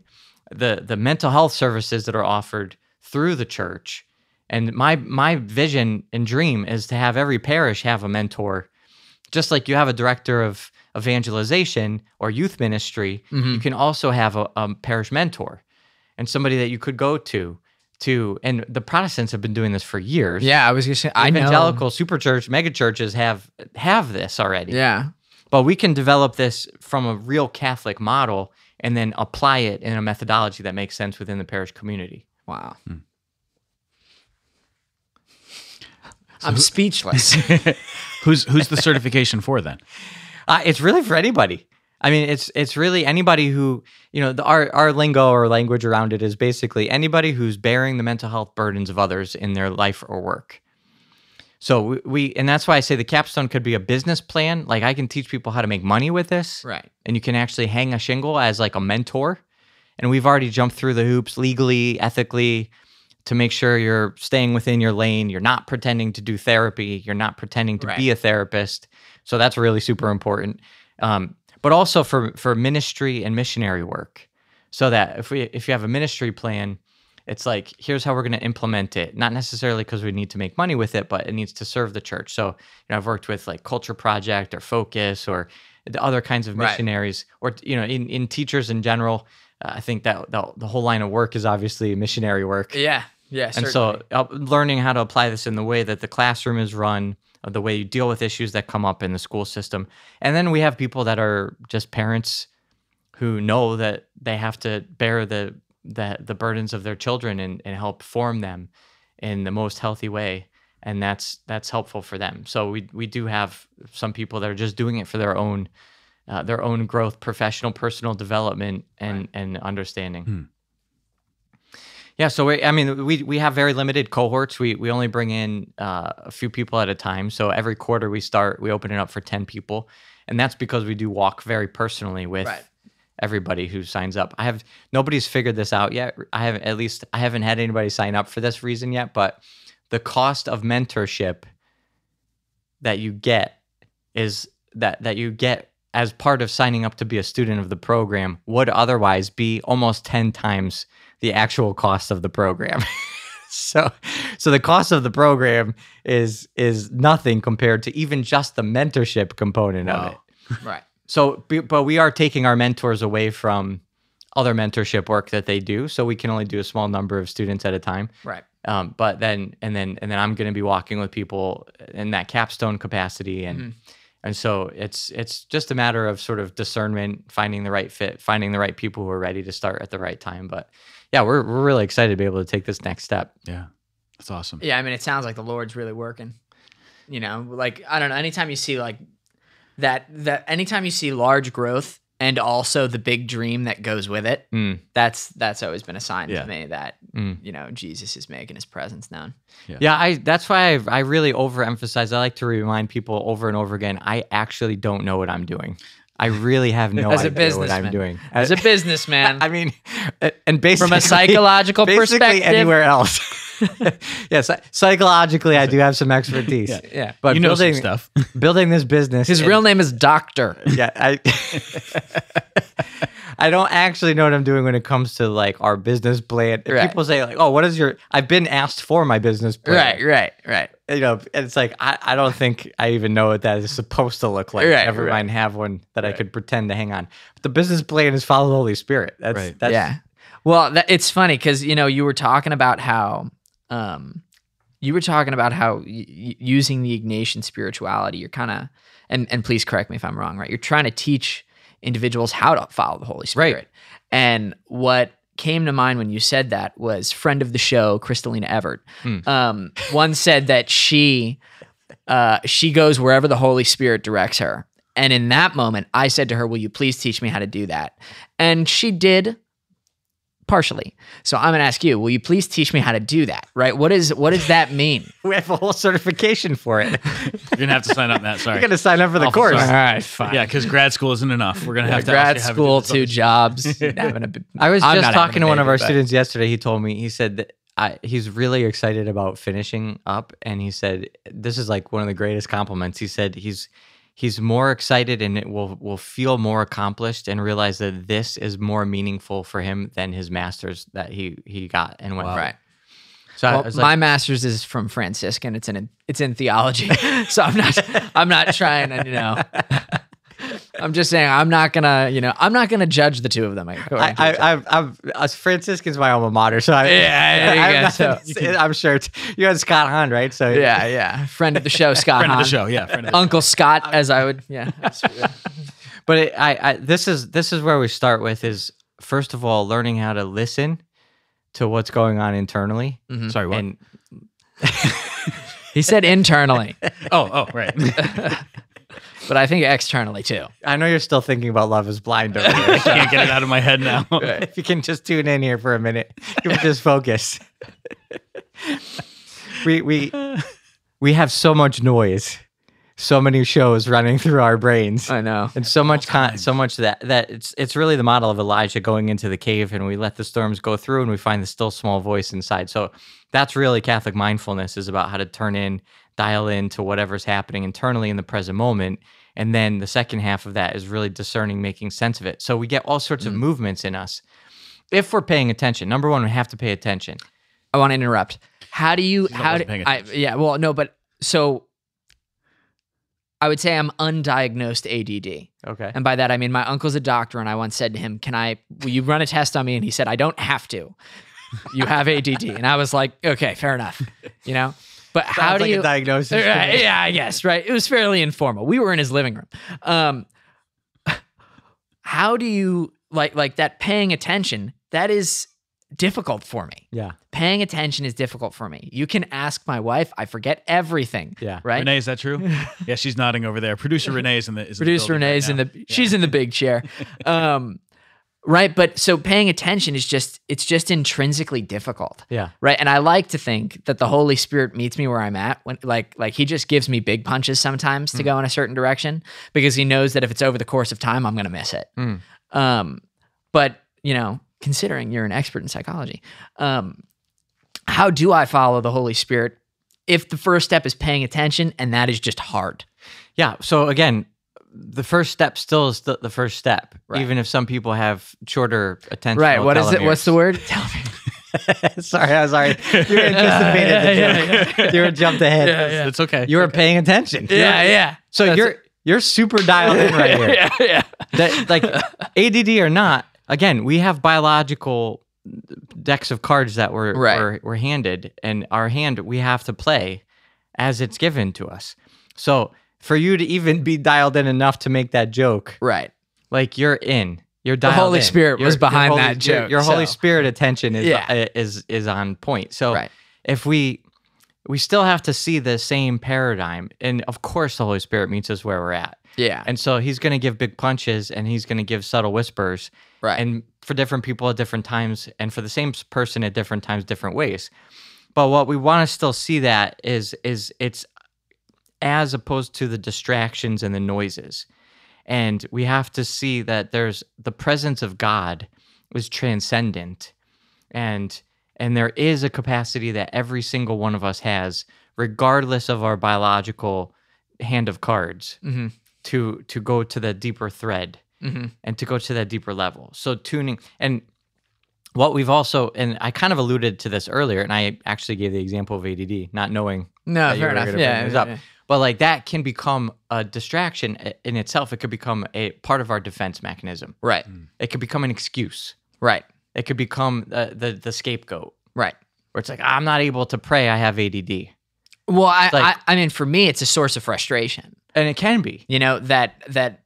the the mental health services that are offered through the church. And my my vision and dream is to have every parish have a mentor. Just like you have a director of evangelization or youth ministry mm-hmm. you can also have a, a parish mentor and somebody that you could go to to and the protestants have been doing this for years yeah, I was gonna say I know. evangelical super church mega churches have have this already Yeah. but we can develop this from a real catholic model and then apply it in a methodology that makes sense within the parish community Wow. I'm speechless. [laughs] who's who's the certification for then? uh, it's really for anybody i mean it's it's really anybody who you know the, our, our lingo or language around it is basically anybody who's bearing the mental health burdens of others in their life or work so we, we and that's why i say the capstone could be a business plan like i can teach people how to make money with this right. and you can actually hang a shingle as like a mentor. And we've already jumped through the hoops legally, ethically to make sure you're staying within your lane. You're not pretending to do therapy. You're not pretending to be a therapist. So that's really super important. Um, but also for for ministry and missionary work, so that if we if you have a ministry plan, it's like here's how we're going to implement it. Not necessarily because we need to make money with it, but it needs to serve the church. So you know, I've worked with like Culture Project or Focus or the other kinds of Right. missionaries, or you know, in in teachers in general. Uh, I think that the, the whole line of work is obviously missionary work. Yeah. Yeah. And so, uh, learning how to apply this in the way that the classroom is run, the way you deal with issues that come up in the school system. And then we have people that are just parents who know that they have to bear the the, the burdens of their children and, and help form them in the most healthy way. And that's that's helpful for them. So we we do have some people that are just doing it for their own uh, their own growth, professional, personal development, and and understanding. Yeah, so we, I mean, we we have very limited cohorts. We we only bring in uh, a few people at a time. So every quarter we start, we open it up for ten people, and that's because we do walk very personally with Right. everybody who signs up. I have nobody's figured this out yet. I haven't at least I haven't had anybody sign up for this reason yet. But the cost of mentorship that you get is that that you get as part of signing up to be a student of the program would otherwise be almost 10 times the actual cost of the program. [laughs] so so the cost of the program is is nothing compared to even just the mentorship component of it. [laughs] right. So but we are taking our mentors away from other mentorship work that they do so we can only do a small number of students at a time Right. um, but then and then and then I'm going to be walking with people in that capstone capacity, and and so it's it's just a matter of sort of discernment, finding the right fit, finding the right people who are ready to start at the right time. But yeah, we're we're really excited to be able to take this next step. Yeah. That's awesome. Yeah, I mean, it sounds like the Lord's really working. You know, like I don't know. Anytime you see like that, that anytime you see large growth and also the big dream that goes with it, Mm. that's that's always been a sign Yeah. to me that Mm. you know Jesus is making His presence known. Yeah, I that's why I I really overemphasize. I like to remind people over and over again. I actually don't know what I'm doing. I really have no As a idea what. I'm doing. As a [laughs] businessman, I mean, and basically from a psychological [laughs] basically perspective, anywhere else. [laughs] yes, psychologically, I do have some expertise. Yeah. yeah. But you know building stuff. [laughs] building this business, His and- real name is Doctor. [laughs] yeah, I I don't actually know what I'm doing when it comes to like our business plan. Right. People say like, "Oh, what is your?" I've been asked for my business plan. Right, right, right. You know, and it's like I, I don't think I even know what that is supposed to look like. Right, Never right. mind have one that I could pretend to hang on. But the business plan is follow the Holy Spirit. That's Right. that's yeah. Well, that, it's funny because you know you were talking about how, um, you were talking about how y- using the Ignatian spirituality, you're kind of, and and please correct me if I'm wrong. Right, you're trying to teach individuals how to follow the Holy Spirit. Right. And what came to mind when you said that was friend of the show, Crystalina Evert. Hmm. Um, one said that she, uh, she goes wherever the Holy Spirit directs her. And in that moment, I said to her, Will you please teach me how to do that? And she did partially. So I'm gonna ask you, will you please teach me how to do that? Right? What is what does that mean? [laughs] we have a whole certification for it. You're gonna have to sign up, Matt. Sorry. [laughs] You're gonna sign up for the Awful course. sorry. right, fine. yeah, because grad school isn't enough. We're gonna have to grad also school, it- two jobs, [laughs] having a. b- I was I'm just talking to one of our but- students yesterday. He told me he said that I, he's really excited about finishing up, and he said this is like one of the greatest compliments. He said he's he's more excited and it will will feel more accomplished and realize that this is more meaningful for him than his masters that he he got and went Wow. Right. So I Well, was my master's is from Franciscan. It's in it's in theology. [laughs] so I'm not I'm not trying to you know. I'm just saying I'm not gonna you know I'm not gonna judge the two of them. according I, to I, each I, I'm, uh, Franciscan's my alma mater, so I, Yeah, [laughs] there you I'm, go. not- So you can- I'm sure it's, you had Scott Hahn, right? So yeah, yeah. Friend of the show, [laughs] Scott. friend of the show. Yeah, friend of the Uncle Scott, as I would. Yeah. [laughs] But it, I, I, this is this is where we start with is first of all learning how to listen to what's going on internally, Sorry, what? and He said internally, oh, oh, right. But I think externally too. I know you're still thinking about Love Is Blind over there. Can't get it out of my head now. [laughs] if you can just tune in here for a minute, you can just focus. we we we have so much noise so many shows running through our brains. I know. and so much con- so much that that it's it's really the model of Elijah going into the cave and we let the storms go through and we find the still small voice inside. So that's really Catholic mindfulness is about how to turn in, dial in to whatever's happening internally in the present moment. And then the second half of that is really discerning, making sense of it. So we get all sorts of mm. movements in us if we're paying attention. Number one, we have to pay attention. I want to interrupt. How do you? not How do I? Yeah. Well, no, but so I would say I'm undiagnosed ADD, Okay. and by that I mean my uncle's a doctor, and I once said to him, "Can I? Will you run a test on me?" And he said, "I don't have to. You have ADD." and I was like, "Okay, fair enough." You know. But how Sounds do like you? a diagnosis? to Uh, yeah, I guess right. It was fairly informal. We were in his living room. Um, [laughs] how do you like like that? Paying attention that is difficult for me. Yeah. Paying attention is difficult for me. You can ask my wife. I forget everything. Yeah. Right. Renee, is that true? [laughs] yeah, she's nodding over there. Producer Renee is in the is in the Producer building right Renee's in now. the she's in the [laughs] big chair. Um, right. But so paying attention is just it's just intrinsically difficult. Yeah. Right. And I like to think that the Holy Spirit meets me where I'm at when like like he just gives me big punches sometimes to go in a certain direction because he knows that if it's over the course of time, I'm gonna miss it. Mm. Um, but you know, considering you're an expert in psychology, um, how do I follow the Holy Spirit if the first step is paying attention and that is just hard? Yeah. So again, the first step still is the, the first step, Right. even if some people have shorter attention. Right. What is it? What's the word? [laughs] Tell me. [laughs] sorry, I'm sorry. You [laughs] anticipated Yeah, the yeah, joke. You were jumped ahead. Yeah, yeah. It's okay. You were paying attention. yeah, yeah. So That's you're you're super dialed in right here. yeah, yeah. That, like ADD or not, again, we have biological decks of cards that we're, Right. we're we're handed, and our hand we have to play as it's given to us. So for you to even be dialed in enough to make that joke, Right. like you're in. You're dialed Holy in. Spirit Your- was behind Holy- that joke, Your, Holy so- Spirit attention is Yeah. uh, is is on point. So Right. if we we still have to see the same paradigm, and of course the Holy Spirit meets us where we're at. Yeah. And so he's going to give big punches and he's going to give subtle whispers. Right. And for different people at different times, and for the same person at different times, different ways. But what we want to still see that is is it's as opposed to the distractions and the noises. And we have to see that there's the presence of God is transcendent. And and there is a capacity that every single one of us has, regardless of our biological hand of cards Mhm. to to go to the deeper thread Mhm. and to go to that deeper level. So tuning and what we've also and I kind of alluded to this earlier, and I actually gave the example of ADD, not knowing No, fair enough. Yeah, yeah, up. yeah. But like that can become a distraction in itself. It could become a part of our defense mechanism. Right. It could become an excuse. Right. It could become uh, the the scapegoat, Right. where it's like I'm not able to pray. I have ADD, Well, I, like- I I mean for me it's a source of frustration. and it can be. You know, that that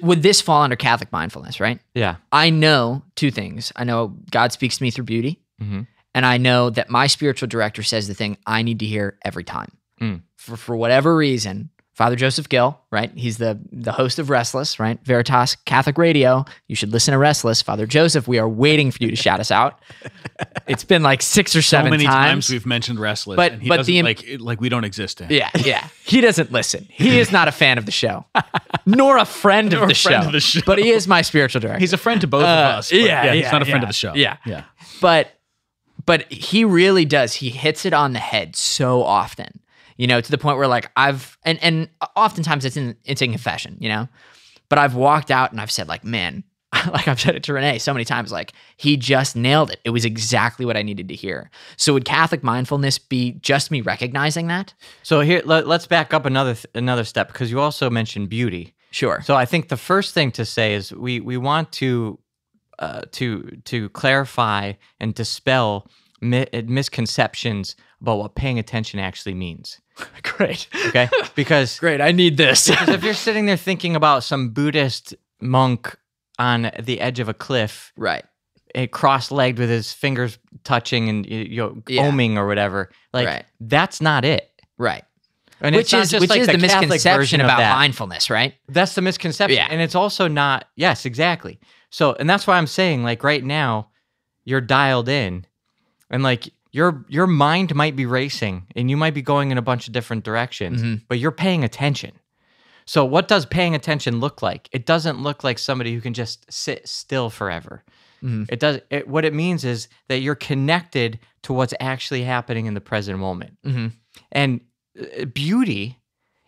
would this fall under Catholic mindfulness, right? Yeah. I know two things. I know God speaks to me through beauty, Mhm. and I know that my spiritual director says the thing I need to hear every time. Mm. For for whatever reason, Father Joseph Gill, right? He's the the host of Restless, right? Veritas Catholic Radio. You should listen to Restless. Father Joseph, we are waiting for you to shout us out. [laughs] It's been like six or so seven many times. times we've mentioned restless, But- and he but the- like like we don't exist to him. Yeah, yeah. He doesn't listen. He is not a fan of the show, [laughs] nor a friend, Nor of, a the friend show, of the show. But he is my spiritual director. He's a friend to both Uh, of us. but yeah, he's not a friend yeah, of the show. yeah. yeah. but but he really does. He hits it on the head so often. You know, to the point where like I've and and oftentimes it's in it's in confession. You know, but I've walked out and I've said like, man. [laughs] Like I've said it to Renee so many times, like he just nailed it. It was exactly what I needed to hear. So would Catholic mindfulness be just me recognizing that? So here, let, us back up another th- another step because you also mentioned beauty. Sure. So I think the first thing to say is we we want to uh, to to clarify and dispel mi- misconceptions about what paying attention actually means. [laughs] Great. Okay, because [laughs] Great. I need this. [laughs] because if you're sitting there thinking about some Buddhist monk on the edge of a cliff, right. eh, cross-legged with his fingers touching and you know, Yeah. oming or whatever, like Right. that's not it. Right. And it's which is just which like is the, Catholic misconception about mindfulness, right? That's the misconception. Yeah. And it's also not, yes, exactly. So, and that's why I'm saying, like, right now, you're dialed in and like your your mind might be racing and you might be going in a bunch of different directions, Mhm. but you're paying attention. So what does paying attention look like? It doesn't look like somebody who can just sit still forever. Mhm. It does it, what it means is that you're connected to what's actually happening in the present moment. Mhm. And uh, beauty,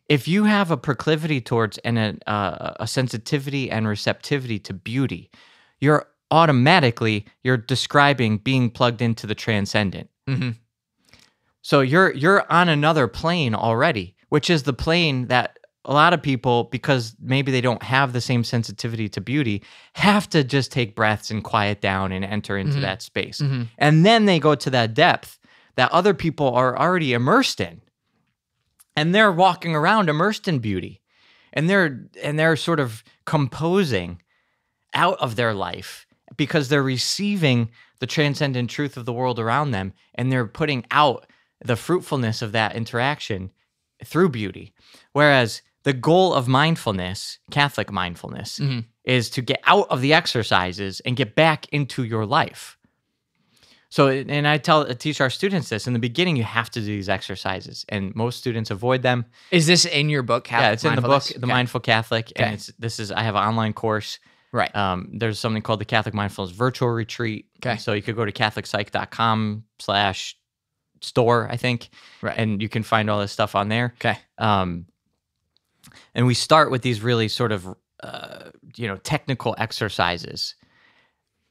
if you have a proclivity towards and a, uh, a sensitivity and receptivity to beauty, you're automatically you're describing being plugged into the transcendent. Mhm. So you're you're on another plane already, which is the plane that a lot of people, because maybe they don't have the same sensitivity to beauty, have to just take breaths and quiet down and enter into Mhm. that space. Mhm. And then they go to that depth that other people are already immersed in. And they're walking around immersed in beauty. And they're and they're sort of composing out of their life because they're receiving the transcendent truth of the world around them and they're putting out the fruitfulness of that interaction through beauty. Whereas the goal of mindfulness, Catholic mindfulness, Mhm. is to get out of the exercises and get back into your life. So, and I tell teach our students this in the beginning. You have to do these exercises, and most students avoid them. Is this in your book? yeah, it's in the book, The Okay. Mindful Catholic, and Okay. it's this is I have an online course. Right. Um, there's something called the Catholic Mindfulness Virtual Retreat. Okay. So you could go to CatholicPsych.com slash store, I think, Right. and you can find all this stuff on there. okay. Um, and we start with these really sort of uh, you know technical exercises,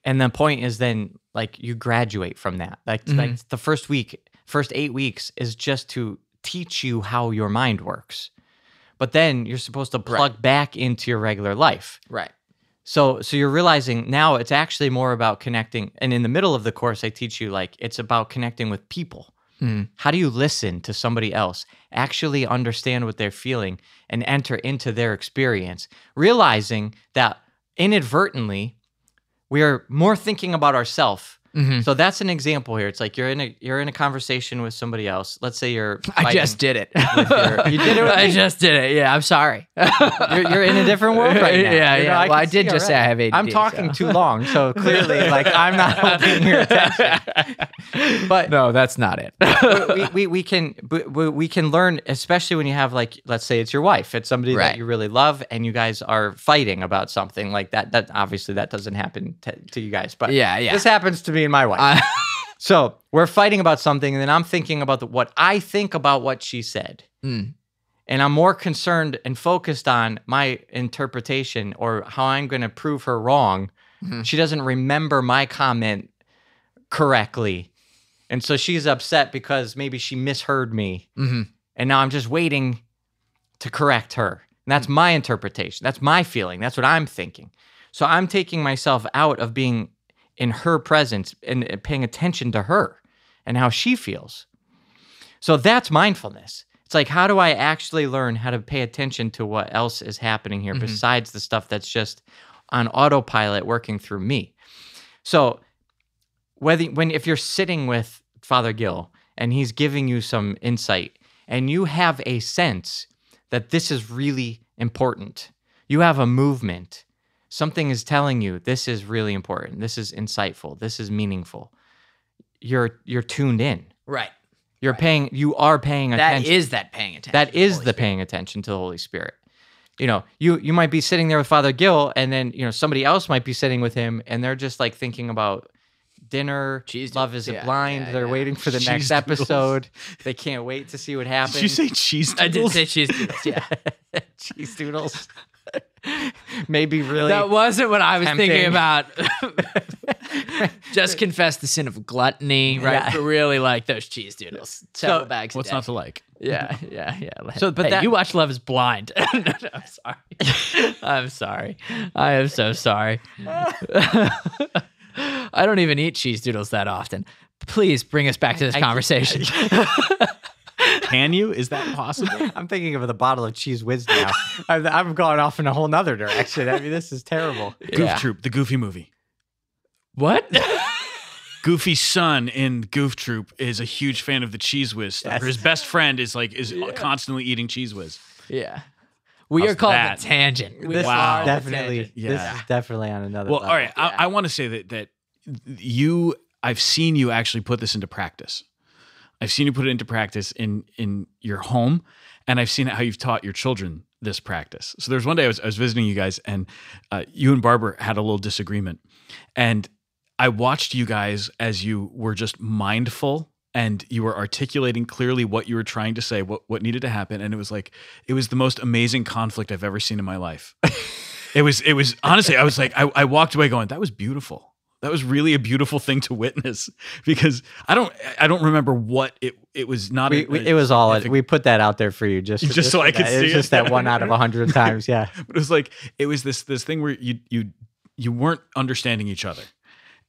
and the point is then like you graduate from that. Like Mhm. like the first week, first eight weeks is just to teach you how your mind works, but then you're supposed to plug back into your regular life. Right. So so you're realizing now it's actually more about connecting and in the middle of the course I teach you like it's about connecting with people. Mhm. How do you listen to somebody else, actually understand what they're feeling and enter into their experience, realizing that inadvertently we are more thinking about ourselves. Mhm. So that's an example here. It's like you're in a you're in a conversation with somebody else. Let's say you're [laughs] I just did it. your- [laughs] you did it I just did it. Yeah, I'm sorry. [laughs] you're, you're in a different world right now. Yeah, You know, yeah. I Well, I did just say I have already. I'm talking so. too long, so clearly, like I'm not paying your attention. But no, that's not it. we, we, we can we, we can learn, especially when you have like, let's say it's your wife, it's somebody Right. that you really love, and you guys are fighting about something like that. That obviously that doesn't happen to, to you guys, but Yeah, yeah. this happens to me and my wife. I- [laughs] so we're fighting about something, and then I'm thinking about the, what I think about what she said Mm. and I'm more concerned and focused on my interpretation or how I'm going to prove her wrong. Mhm. She doesn't remember my comment correctly. And so she's upset because maybe she misheard me. Mhm. And now I'm just waiting to correct her. And that's my interpretation. That's my feeling. That's what I'm thinking. So I'm taking myself out of being in her presence and paying attention to her and how she feels. So that's mindfulness. It's like, how do I actually learn how to pay attention to what else is happening here Mhm. besides the stuff that's just on autopilot working through me? So, whether when if you're sitting with Father Gill and he's giving you some insight and you have a sense that this is really important, you have a movement, something is telling you this is really important, this is insightful, this is meaningful. You're you're tuned in. right. You're paying. You are paying That attention. is that paying attention. that is Holy the paying attention to the Holy Spirit. You know, you you might be sitting there with Father Gill, and then you know somebody else might be sitting with him, and they're just like thinking about dinner. Cheese Love doodles, is yeah, blind? yeah, they're yeah. waiting for the Cheese next doodles. episode. They can't wait to see what happens. Did you say cheese? doodles? I did say cheese doodles. [laughs] Yeah. cheese doodles? [laughs] [laughs] Maybe really. That wasn't what I was thinking about. [laughs] Just confess the sin of gluttony, right? Yeah. But really like those cheese doodles. Several So, bags. What's not to like? Yeah, yeah, yeah. So, but Hey, that- you watch Love Is Blind. [laughs] No, no, I'm sorry. I'm sorry. I am so sorry. I don't even eat cheese doodles that often. Please bring us back to this I- conversation. Can you? Is that possible? [laughs] I'm thinking of the bottle of cheez whiz now. I'm, I'm going off in a whole nother direction. I mean, this is terrible. [laughs] Goof Yeah. Troop, the Goofy movie. what? [laughs] Goofy's son in Goof Troop is a huge fan of the Cheez Whiz stuff. Yes. His best friend is like is constantly eating Cheez Whiz. yeah. We How's are called that? the tangent. We This Wow. are definitely, tangent. this is definitely on another. Well, level. all right. Yeah. I, I want to say that that you. I've seen you actually put this into practice. I've seen you put it into practice in in your home, and I've seen how you've taught your children this practice. So there's one day I was, I was visiting you guys, and uh, you and Barbara had a little disagreement, and I watched you guys as you were just mindful and you were articulating clearly what you were trying to say, what what needed to happen, and it was like it was the most amazing conflict I've ever seen in my life. [laughs] it was it was honestly I was like I, I walked away going that was beautiful. That was really a beautiful thing to witness [laughs] because I don't I don't remember what it it was not. We, a- we- it was all it- we put that out there for you just [laughs] Just so I could that. see it. just that one out of a hundred [laughs] times. Yeah. but it was like it was this this thing where you you you weren't understanding each other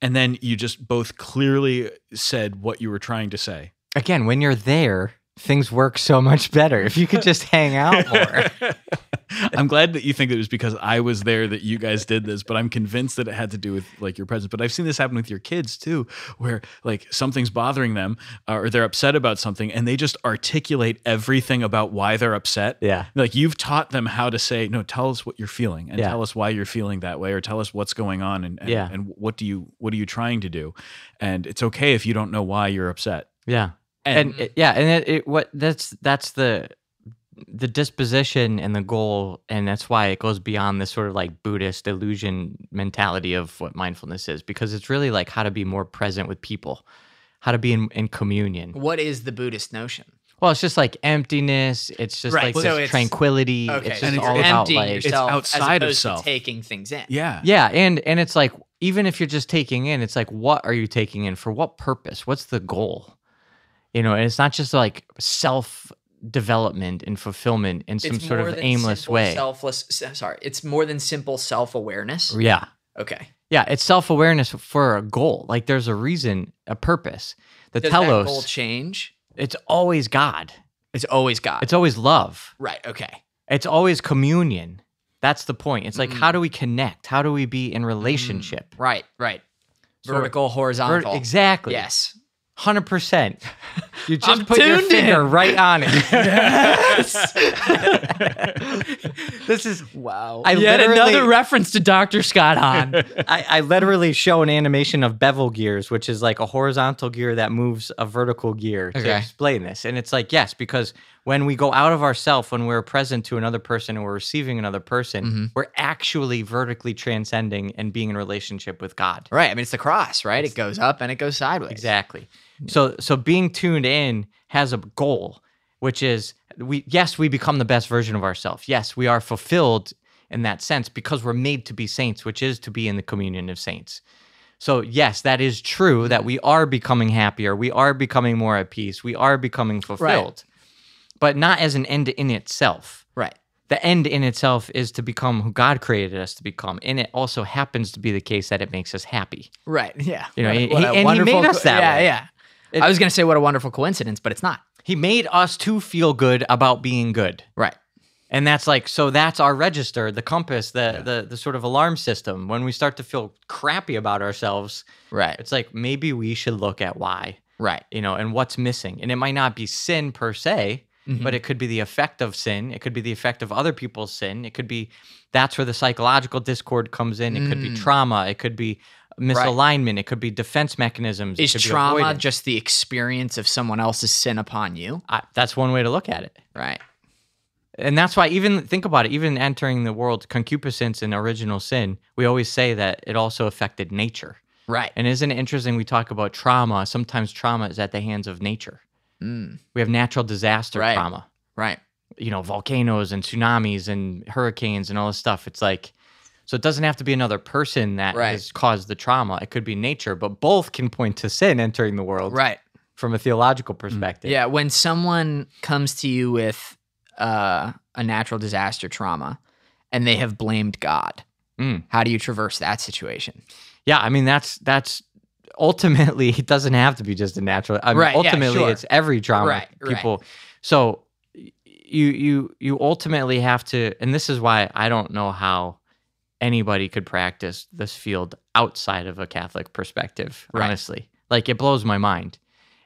and then you just both clearly said what you were trying to say Again, when you're there, things work so much better. If you could just hang out more. [laughs] i'm glad that you think it was because i was there that you guys did this but i'm convinced that it had to do with like your presence but i've seen this happen with your kids too where like something's bothering them uh, or they're upset about something and they just articulate everything about why they're upset Yeah. like you've taught them how to say no tell us what you're feeling and Yeah. tell us why you're feeling that way or tell us what's going on and, and, Yeah. and what do you what are you trying to do and it's okay if you don't know why you're upset Yeah. And, and it, yeah, and it, it what that's that's the the disposition and the goal, and that's why it goes beyond this sort of like Buddhist illusion mentality of what mindfulness is, because it's really like how to be more present with people, how to be in, in communion. What is the Buddhist notion? Well, it's just like emptiness. It's just Right, like so this it's- tranquility. Okay, It's so just it's all about emptying like yourself outside of as opposed self. to taking things in. yeah Yeah, and and it's like even if you're just taking in, it's like what are you taking in for what purpose? What's the goal? You know, and it's not just like self development and fulfillment in some It's sort of aimless way. Selfless. Sorry, it's more than simple self-awareness. yeah. Okay. Yeah, it's self-awareness for a goal. Like there's a reason, a purpose. The Does that goal telos, change? it's always God. It's always God. It's always love. right. Okay. It's always communion. That's the point. It's like Mm. how do we connect? How do we be in relationship? Right. Right. So- Vertical, Vert- horizontal. exactly. Yes. Hundred percent. You just I'm put your finger in. right on it. [laughs] yes. [laughs] this is Wow. I Yet another reference to Dr. Scott Hahn. [laughs] I, I literally show an animation of bevel gears, which is like a horizontal gear that moves a vertical gear to explain this. And it's like, yes, because when we go out of ourself, when we're present to another person and we're receiving another person, Mhm. we're actually vertically transcending and being in relationship with God. right. I mean, it's the cross, right? It goes up and it goes sideways. Exactly. So so being tuned in has a goal, which is we yes, we become the best version of ourselves. Yes, we are fulfilled in that sense because we're made to be saints, which is to be in the communion of saints. So yes, that is true that we are becoming happier, we are becoming more at peace, we are becoming fulfilled. But not as an end in itself. Right. The end in itself is to become who God created us to become. And it also happens to be the case that it makes us happy. Right. Yeah. You know, What he- what a and he made us that Yeah. way. Yeah. It- I was going to say what a wonderful coincidence, but it's not. He made us to feel good about being good. Right. And that's like so that's our register, the compass, the the the sort of alarm system. When we start to feel crappy about ourselves, Right. it's like maybe we should look at why, Right. you know, and what's missing. And it might not be sin per se, Mm-hmm. but it could be the effect of sin. It could be the effect of other people's sin. It could be that's where the psychological discord comes in. It could be Mm. trauma. It could be misalignment. It could be defense mechanisms. it Is trauma avoidance. just the experience of someone else's sin upon you? I, that's one way to look at it. Right. And that's why even think about it, even entering the world, concupiscence and original sin, we always say that it also affected nature. Right. And isn't it interesting we talk about trauma? Sometimes trauma is at the hands of nature. Mm. We have natural disaster Right. trauma. Right. You know, volcanoes and tsunamis and hurricanes and all this stuff. It's like so it doesn't have to be another person that Right. has caused the trauma. It could be nature, but both can point to sin entering the world Right. from a theological perspective. Yeah. When someone comes to you with uh, a natural disaster trauma and they have blamed God, Mm. how do you traverse that situation? Yeah, I mean that's that's ultimately [laughs] it doesn't have to be just a natural. I mean, Right, yeah, ultimately sure. it's every trauma Right, right. people. So you you you ultimately have to, and this is why I don't know how anybody could practice this field outside of a Catholic perspective. Right. Honestly, like it blows my mind.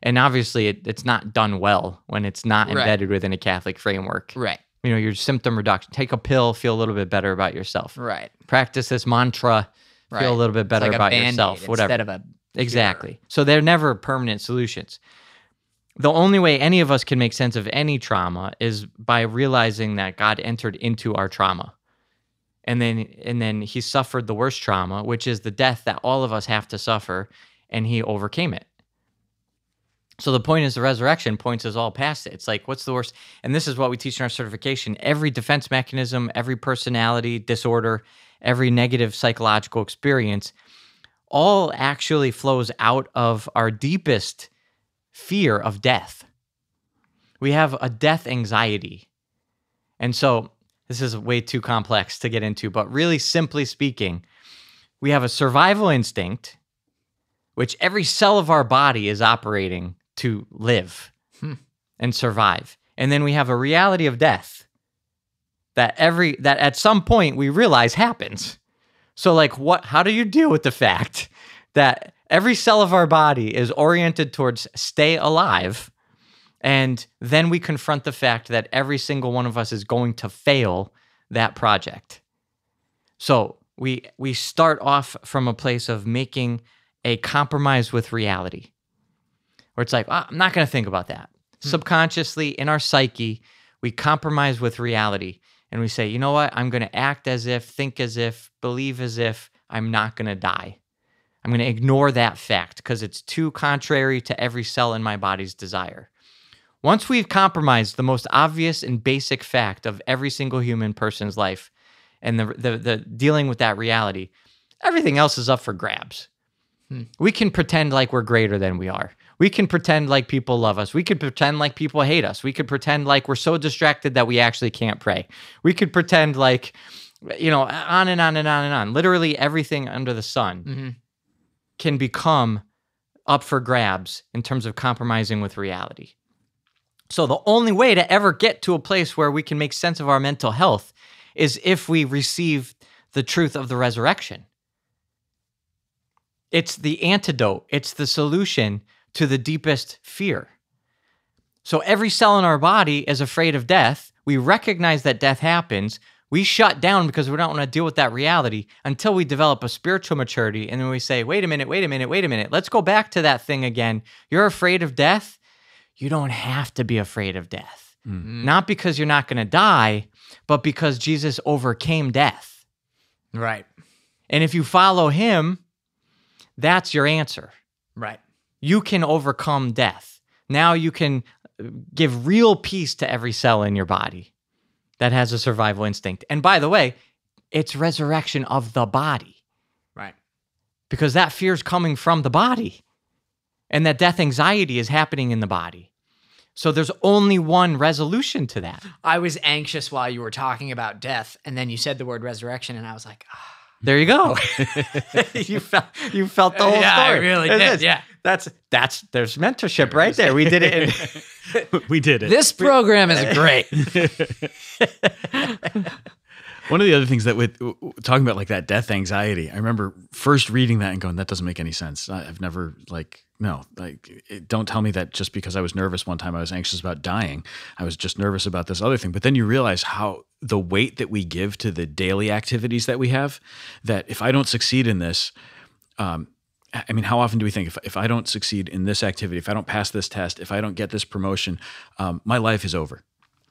And obviously, it, it's not done well when it's not Right. embedded within a Catholic framework. Right. You know, your symptom reduction. Take a pill, feel a little bit better about yourself. Right. Practice this mantra, Right. feel a little bit better like about yourself. Whatever. Instead of a Exactly. So they're never permanent solutions. The only way any of us can make sense of any trauma is by realizing that God entered into our trauma. And then and then he suffered the worst trauma, which is the death that all of us have to suffer, and he overcame it. So the point is the resurrection points us all past it. It's like, what's the worst? And this is what we teach in our certification. Every defense mechanism, every personality disorder, every negative psychological experience all actually flows out of our deepest fear of death. We have a death anxiety. And so this is way too complex to get into, but really simply speaking, we have a survival instinct, which every cell of our body is operating to live Hmm. and survive. And then we have a reality of death that every that at some point we realize happens. So like what how do you deal with the fact that every cell of our body is oriented towards stay alive and then we confront the fact that every single one of us is going to fail that project. So we we start off from a place of making a compromise with reality. Where it's like, "Ah, I'm not going to think about that. Subconsciously in our psyche, we compromise with reality and we say, you know what? I'm going to act as if, think as if, believe as if I'm not going to die. I'm going to ignore that fact because it's too contrary to every cell in my body's desire. Once we've compromised the most obvious and basic fact of every single human person's life and the, the, the dealing with that reality, everything else is up for grabs. Hmm. We can pretend like we're greater than we are. We can pretend like people love us. We could pretend like people hate us. We could pretend like we're so distracted that we actually can't pray. We could pretend like, you know, on and on and on and on. Literally everything under the sun Mhm. can become up for grabs in terms of compromising with reality. So the only way to ever get to a place where we can make sense of our mental health is if we receive the truth of the resurrection. It's the antidote, it's the solution to the deepest fear. So every cell in our body is afraid of death. We recognize that death happens. We shut down because we don't want to deal with that reality until we develop a spiritual maturity. And then we say, wait a minute, wait a minute, wait a minute. Let's go back to that thing again. You're afraid of death. You don't have to be afraid of death. Mm-hmm. Not because you're not going to die, but because Jesus overcame death. Right. And if you follow him, that's your answer. Right. You can overcome death. Now you can uh, give real peace to every cell in your body that has a survival instinct. And by the way, it's resurrection of the body Right. because that fear is coming from the body and that death anxiety is happening in the body. So there's only one resolution to that. I was anxious while you were talking about death, and then you said the word resurrection, and I was like, ah. There you go. Oh. [laughs] you felt you felt the whole Yeah, I story. really It did, is. yeah. That's that's there's mentorship right there. We did it. In, [laughs] we did it. this program is great. [laughs] One of the other things that with talking about like that death anxiety, I remember first reading that and going, "That doesn't make any sense." I've never like no, like it, don't tell me that just because I was nervous one time, I was anxious about dying. I was just nervous about this other thing. But then you realize how the weight that we give to the daily activities that we have. That if I don't succeed in this, um, I mean, how often do we think if, if I don't succeed in this activity, if I don't pass this test, if I don't get this promotion, um, my life is over.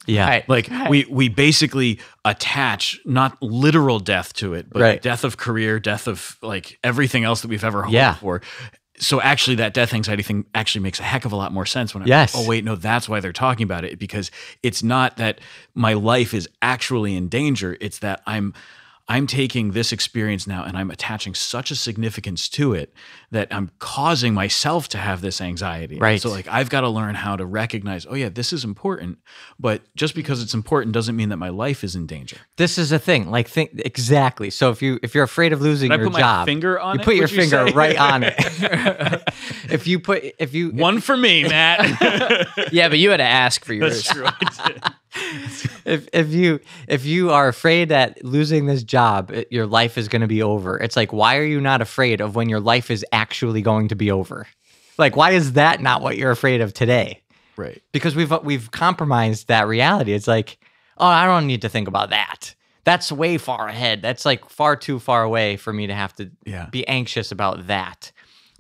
yeah. Right. Like we we basically attach not literal death to it, but Right. death of career, death of like everything else that we've ever hoped Yeah. for. So actually, that death anxiety thing actually makes a heck of a lot more sense when I'm Yes. oh wait, no, that's why they're talking about it because it's not that my life is actually in danger. It's that I'm I'm taking this experience now and I'm attaching such a significance to it that I'm causing myself to have this anxiety. Right. So like I've got to learn how to recognize, oh yeah, this is important, but just because it's important doesn't mean that my life is in danger. This is a thing. Like think exactly. So if you if you're afraid of losing Did your put my job, finger on you it, put your you finger say? right on it. [laughs] if you put if you One for me, Matt. [laughs] yeah, but you had to ask for [laughs] yours. That's true. If if you if you are afraid that losing this job it- your life is going to be over it's like why are you not afraid of when your life is actually going to be over like why is that not what you're afraid of today Right. because we've we've compromised that reality it's like oh i don't need to think about that that's way far ahead that's like far too far away for me to have to Yeah. be anxious about that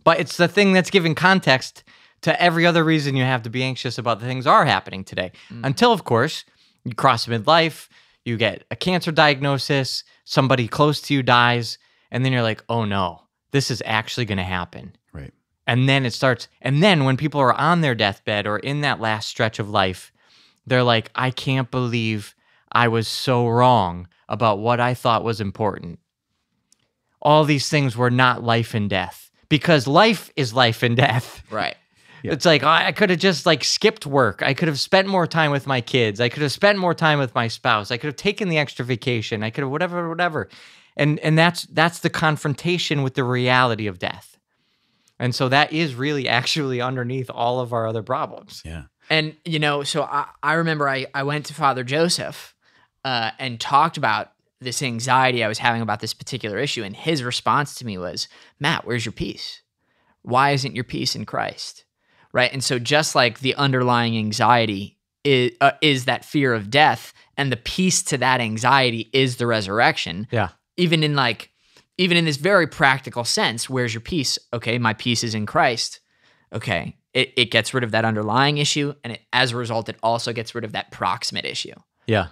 but it's the thing that's giving context to every other reason you have to be anxious about the things are happening today. Mm. Until, of course, you cross midlife, you get a cancer diagnosis, somebody close to you dies, and then you're like, oh no, this is actually going to happen. Right. And then it starts. And then when people are on their deathbed or in that last stretch of life, they're like, I can't believe I was so wrong about what I thought was important. All these things were not life and death because life is life and death. Right. Yeah. It's like I I could have just like skipped work. I could have spent more time with my kids. I could have spent more time with my spouse. I could have taken the extra vacation. I could have whatever, whatever. And and that's that's the confrontation with the reality of death. And so that is really [laughs] actually underneath all of our other problems. Yeah. And you know, so I, I remember I, I went to Father Joseph uh, and talked about this anxiety I was having about this particular issue, and his response to me was, "Matt, where's your peace? Why isn't your peace in Christ?" Right, and so just like the underlying anxiety is uh, is that fear of death, and the peace to that anxiety is the resurrection. Yeah. Even in like, even in this very practical sense, where's your peace? Okay, my peace is in Christ. Okay, it, it gets rid of that underlying issue, and it, as a result, it also gets rid of that proximate issue. Yeah.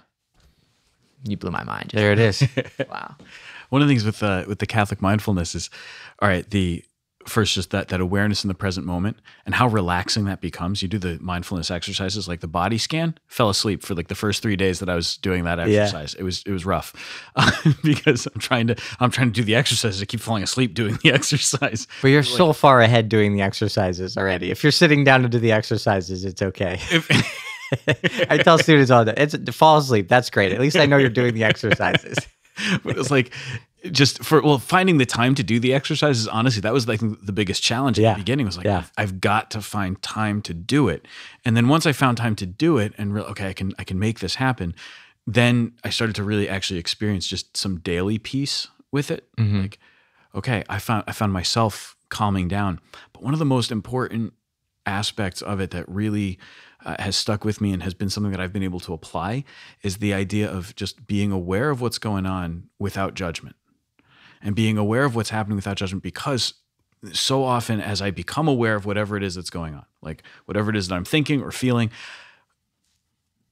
You blew my mind. There it is. [laughs] Wow. One of the things with uh, with the Catholic mindfulness is, all right, the first just that that awareness in the present moment and how relaxing that becomes. You do the mindfulness exercises like the body scan. Fell asleep for like the first three days that I was doing that Yeah. exercise. It was it was rough [laughs] because I'm trying to I'm trying to do the exercises. I keep falling asleep doing the [laughs] exercise. but you're so far ahead doing the exercises already. If you're sitting down to do the exercises, it's okay. [laughs] I tell students all that. It's fall asleep. That's great. At least I know you're doing the exercises. but it was like just for well finding the time to do the exercises honestly that was like the biggest challenge at Yeah. the beginning was like Yeah. I've, got to find time to do it and then once i found time to do it and re- okay i can i can make this happen then i started to really actually experience just some daily peace with it Mhm. like okay i found i found myself calming down but one of the most important aspects of it that really uh, has stuck with me and has been something that I've been able to apply is the idea of just being aware of what's going on without judgment and being aware of what's happening without judgment because so often as I become aware of whatever it is that's going on, like whatever it is that I'm thinking or feeling,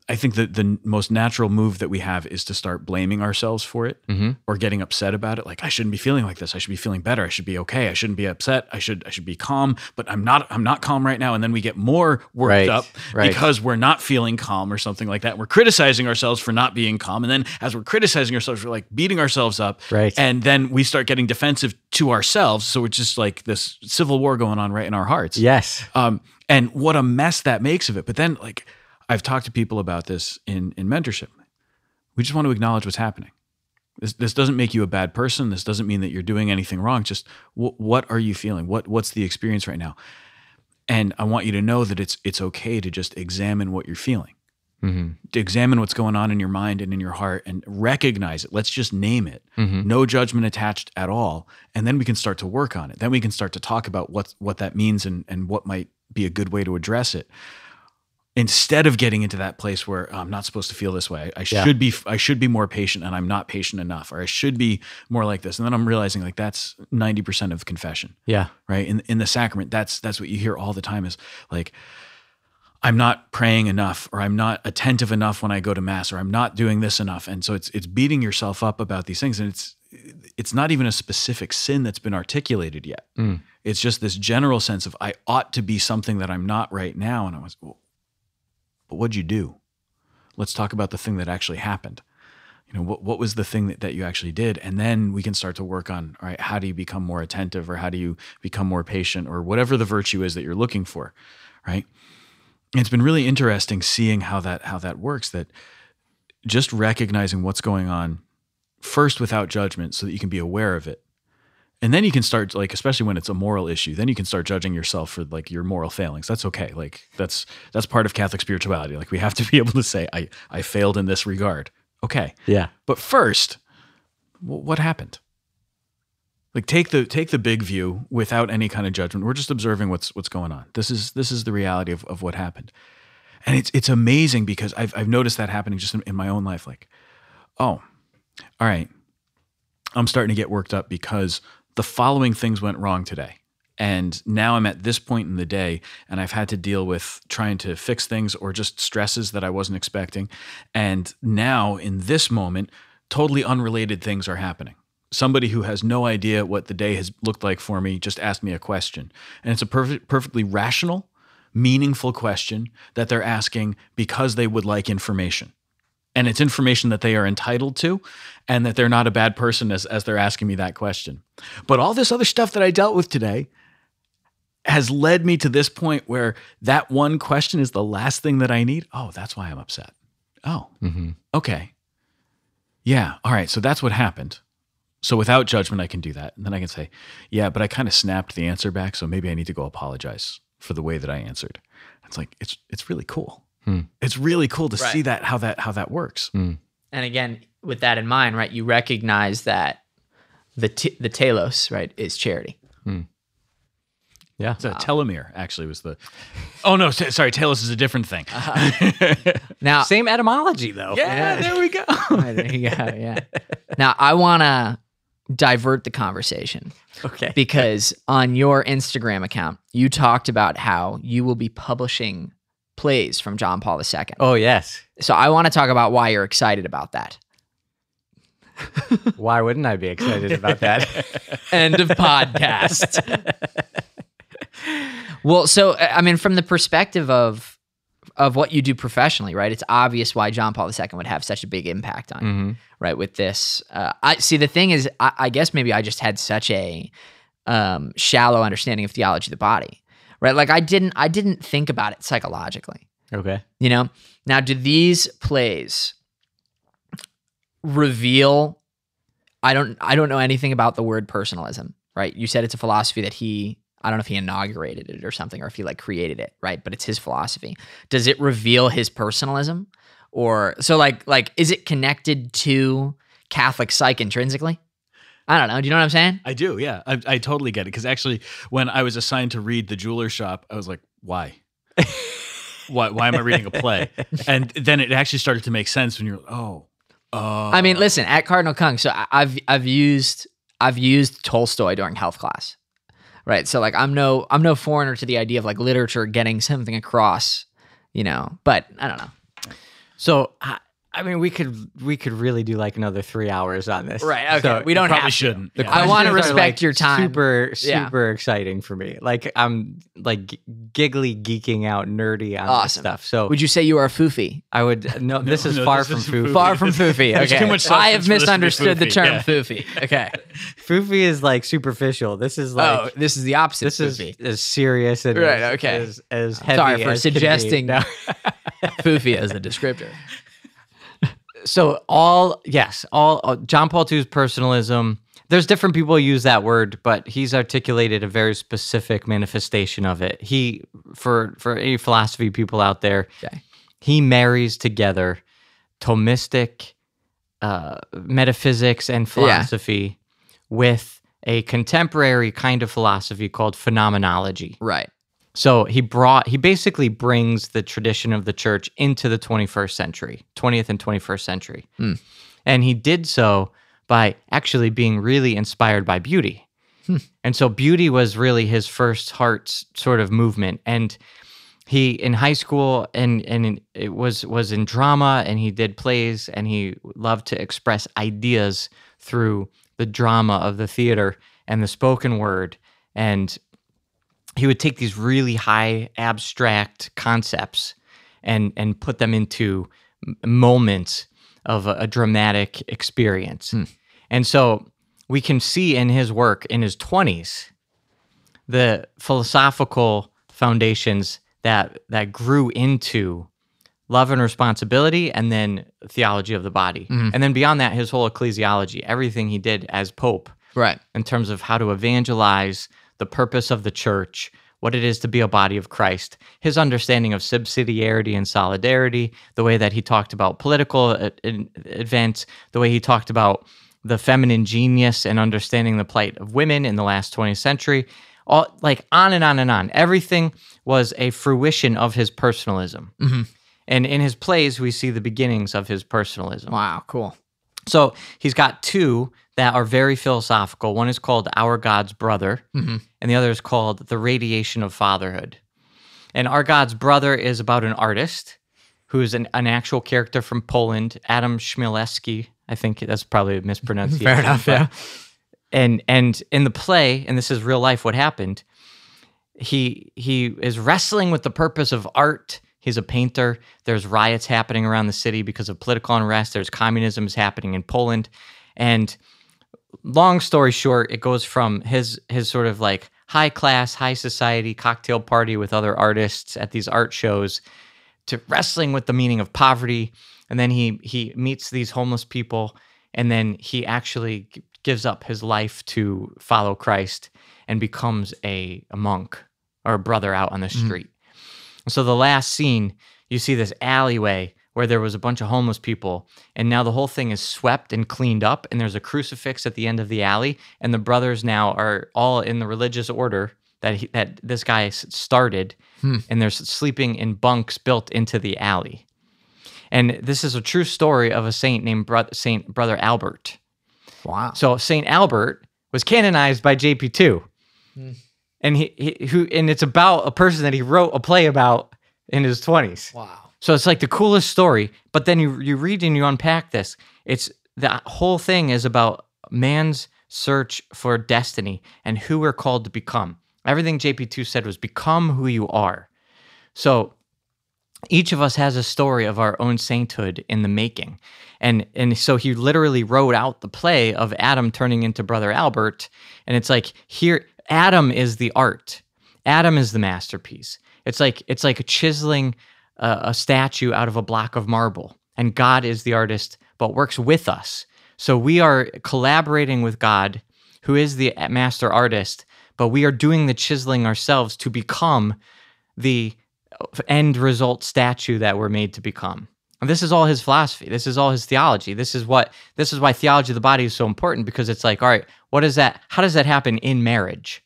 I think that the most natural move that we have is to start blaming ourselves for it Mhm. or getting upset about it. Like I shouldn't be feeling like this. I should be feeling better. I should be okay. I shouldn't be upset. I should I should be calm. But I'm not. I'm not calm right now. And then we get more worked Right, up right. because we're not feeling calm or something like that. We're criticizing ourselves for not being calm. And then as we're criticizing ourselves, we're like beating ourselves up. Right. And then we start getting defensive to ourselves. So it's just like this civil war going on right in our hearts. Yes. Um, and what a mess that makes of it. But then, like, I've talked to people about this in in mentorship. We just want to acknowledge what's happening. This this doesn't make you a bad person. This doesn't mean that you're doing anything wrong. Just wh- what are you feeling? What what's the experience right now? And I want you to know that it's it's okay to just examine what you're feeling. Mm-hmm. To examine what's going on in your mind and in your heart and recognize it. Let's just name it. Mm-hmm. No judgment attached at all. And then we can start to work on it. Then we can start to talk about what what that means and and what might be a good way to address it. Instead of getting into that place where "Oh, I'm not supposed to feel this way, I Yeah. should be I should be more patient and I'm not patient enough, or I should be more like this. And then I'm realizing like that's 90% of confession Yeah. right in in the sacrament that's that's what you hear all the time is like i'm not praying enough or i'm not attentive enough when i go to mass or i'm not doing this enough and so it's it's beating yourself up about these things and it's it's not even a specific sin that's been articulated yet Mm. it's just this general sense of i ought to be something that i'm not right now and i was well, but what'd you do? Let's talk about the thing that actually happened. You know what, what was the thing that, that you actually did? And then we can start to work on all right how do you become more attentive or how do you become more patient or whatever the virtue is that you're looking for right? And it's been really interesting seeing how that how that works that just recognizing what's going on first without judgment so that you can be aware of it and then you can start like especially when it's a moral issue then you can start judging yourself for like your moral failings that's okay like that's that's part of catholic spirituality like we have to [laughs] be able to say i i failed in this regard okay Yeah. but first, wh- what happened? Like take the take the big view without any kind of judgment. We're just observing what's what's going on. This is this is the reality of, of what happened. And it's it's amazing because I've I've noticed that happening just in, in my own life. Like, oh, all right. I'm starting to get worked up because the following things went wrong today. And now I'm at this point in the day, and I've had to deal with trying to fix things or just stresses that I wasn't expecting. And now, in this moment, totally unrelated things are happening. Somebody who has no idea what the day has looked like for me just asked me a question. And it's a perfect, perfectly rational, meaningful question that they're asking because they would like information and it's information that they are entitled to and that they're not a bad person as, as they're asking me that question. But all this other stuff that i dealt with today has led me to this point where that one question is the last thing that i need. Oh that's why i'm upset. Oh mm-hmm. okay. Yeah all right so that's what happened. So without judgment i can do that. And then i can say yeah but i kind of snapped the answer back so maybe i need to go apologize for the way that i answered. It's like it's it's really cool Hmm. it's really cool to Right. see that how that how that works hmm. And again, with that in mind, right, you recognize that the t- the telos, right, is charity. Hmm. Yeah. So telomere actually was the. Oh no, s- sorry, telos is a different thing. Uh-huh. [laughs] Now, Same etymology though. yeah, there we go. [laughs] there you go, yeah. Now, I want to divert the conversation Okay. because on your Instagram account, you talked about how you will be publishing plays from John Paul II. Oh yes. So I want to talk about why you're excited about that. [laughs] Why wouldn't I be excited about that? [laughs] End of podcast. [laughs] well, so uh, I mean, from the perspective of of what you do professionally, right? It's obvious why John Paul II would have such a big impact on you, Mhm. right? With this, uh, I see. The thing is, I, I guess maybe I just had such a um, shallow understanding of theology of the body, right? Like I didn't, I didn't think about it psychologically. Okay. You know, now do these plays reveal? I don't. I don't know anything about the word personalism. Right? You said it's a philosophy that he. I don't know if he inaugurated it or something, or if he like created it. Right? But it's his philosophy. Does it reveal his personalism, or so like like is it connected to Catholic psych intrinsically? I don't know. Do you know what I'm saying? I do, yeah. I, I totally get it. Because actually, when I was assigned to read The Jeweler Shop, I was like, why? [laughs] why? Why am I reading a play? And then it actually started to make sense when you're, oh, oh. I mean, uh. listen, at Cardinal Kung, so I- I've I've used I've used Tolstoy during health class. Right. So like I'm no I'm no foreigner to the idea of like literature getting something across, you know. But I don't know. So I, I mean, we could we could really do like another three hours on this. Right, okay. So We don't probably have to. shouldn't. the yeah. I wanna respect like, your time. Super Yeah. super exciting for me. Like I'm like giggly geeking out, nerdy on this Awesome. stuff. So Would you say you are a foofy? I would uh, no. This [laughs] is no, far this from isn't [laughs] foofy. foofy. Far from foofy. Okay. too much I have substance for this to be misunderstood the term Yeah. foofy. Okay. [laughs] Foofy is like superficial. This is like oh, this is the opposite. this of is as serious and Right, as, okay. as, as heavy Sorry for as suggesting No. foofy as a descriptor. So all yes all uh, john paul ii's personalism there's different people who use that word but he's articulated a very specific manifestation of it he for for any philosophy people out there Okay. he marries together thomistic uh, metaphysics and philosophy with a contemporary kind of philosophy called phenomenology Right. So he brought he basically brings the tradition of the church into the 21st century, 20th and 21st century. Hmm. And he did so by actually being really inspired by beauty. Hmm. And so beauty was really his first heart sort of movement and he in high school and and in, it was was in drama and he did plays and he loved to express ideas through the drama of the theater and the spoken word and he would take these really high abstract concepts and and put them into moments of a, a dramatic experience. Hmm. And so we can see in his work in his 20s the philosophical foundations that that grew into love and responsibility and then theology of the body. Mm-hmm. And then beyond that his whole ecclesiology, everything he did as pope Right. in terms of how to evangelize the purpose of the church, what it is to be a body of Christ, his understanding of subsidiarity and solidarity, the way that he talked about political uh, events, the way he talked about the feminine genius and understanding the plight of women in the last 20th century, all like on and on and on. Everything was a fruition of his personalism. And in his plays, we see the beginnings of his personalism. Wow. Cool. So he's got two that are very philosophical. One is called Our God's Brother, Mhm. and the other is called The Radiation of Fatherhood. And Our God's Brother is about an artist who is an, an actual character from Poland, Adam Chmielowski. I think that's probably a mispronunciation. [laughs] Fair enough, yeah. And and in the play, and this is real life, what happened? He he is wrestling with the purpose of art. He's a painter. There's riots happening around the city because of political unrest. There's communism is happening in Poland, and long story short, it goes from his his sort of like high class, high society cocktail party with other artists at these art shows to wrestling with the meaning of poverty, and then he he meets these homeless people, and then he actually gives up his life to follow Christ and becomes a, a monk or a brother out on the Mhm. street. So the last scene, you see this alleyway where there was a bunch of homeless people, and now the whole thing is swept and cleaned up, and there's a crucifix at the end of the alley, and the brothers now are all in the religious order that he, that this guy started, Hmm. and they're sleeping in bunks built into the alley. And this is a true story of a saint named Bro- Saint Brother Albert. Wow. So Saint Albert was canonized by JP2, Hmm. And he, he who and it's about a person that he wrote a play about in his twenties. Wow. So it's like the coolest story. But then you you read and you unpack this. It's the whole thing is about man's search for destiny and who we're called to become. Everything JP2 said was become who you are. So each of us has a story of our own sainthood in the making. And and so he literally wrote out the play of Adam turning into brother Albert and it's like here Adam is the art. Adam is the masterpiece. It's like it's like chiseling a, a statue out of a block of marble and God is the artist but works with us. So we are collaborating with God who is the master artist but we are doing the chiseling ourselves to become the uh, end result statue that we're made to become. And this is all his philosophy. This is all his theology. This is what this is why theology of the body is so important because it's like, all right, what is that? How does that happen in marriage?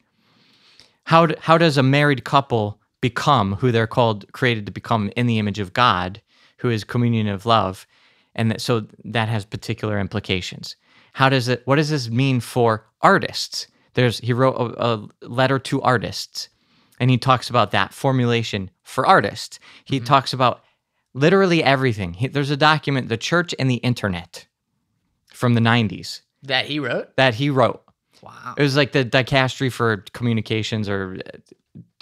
How how does a married couple become who they're called created to become in the image of God, who is communion of love? And that, so that has particular implications. How does it what does this mean for artists? There's he wrote a, a letter to artists and he talks about that formulation for artists. He mm-hmm. talks about literally everything. He, there's a document, The Church and the Internet, from the 90s That he wrote? that he wrote. Wow. It was like the dicastery for communications, or uh,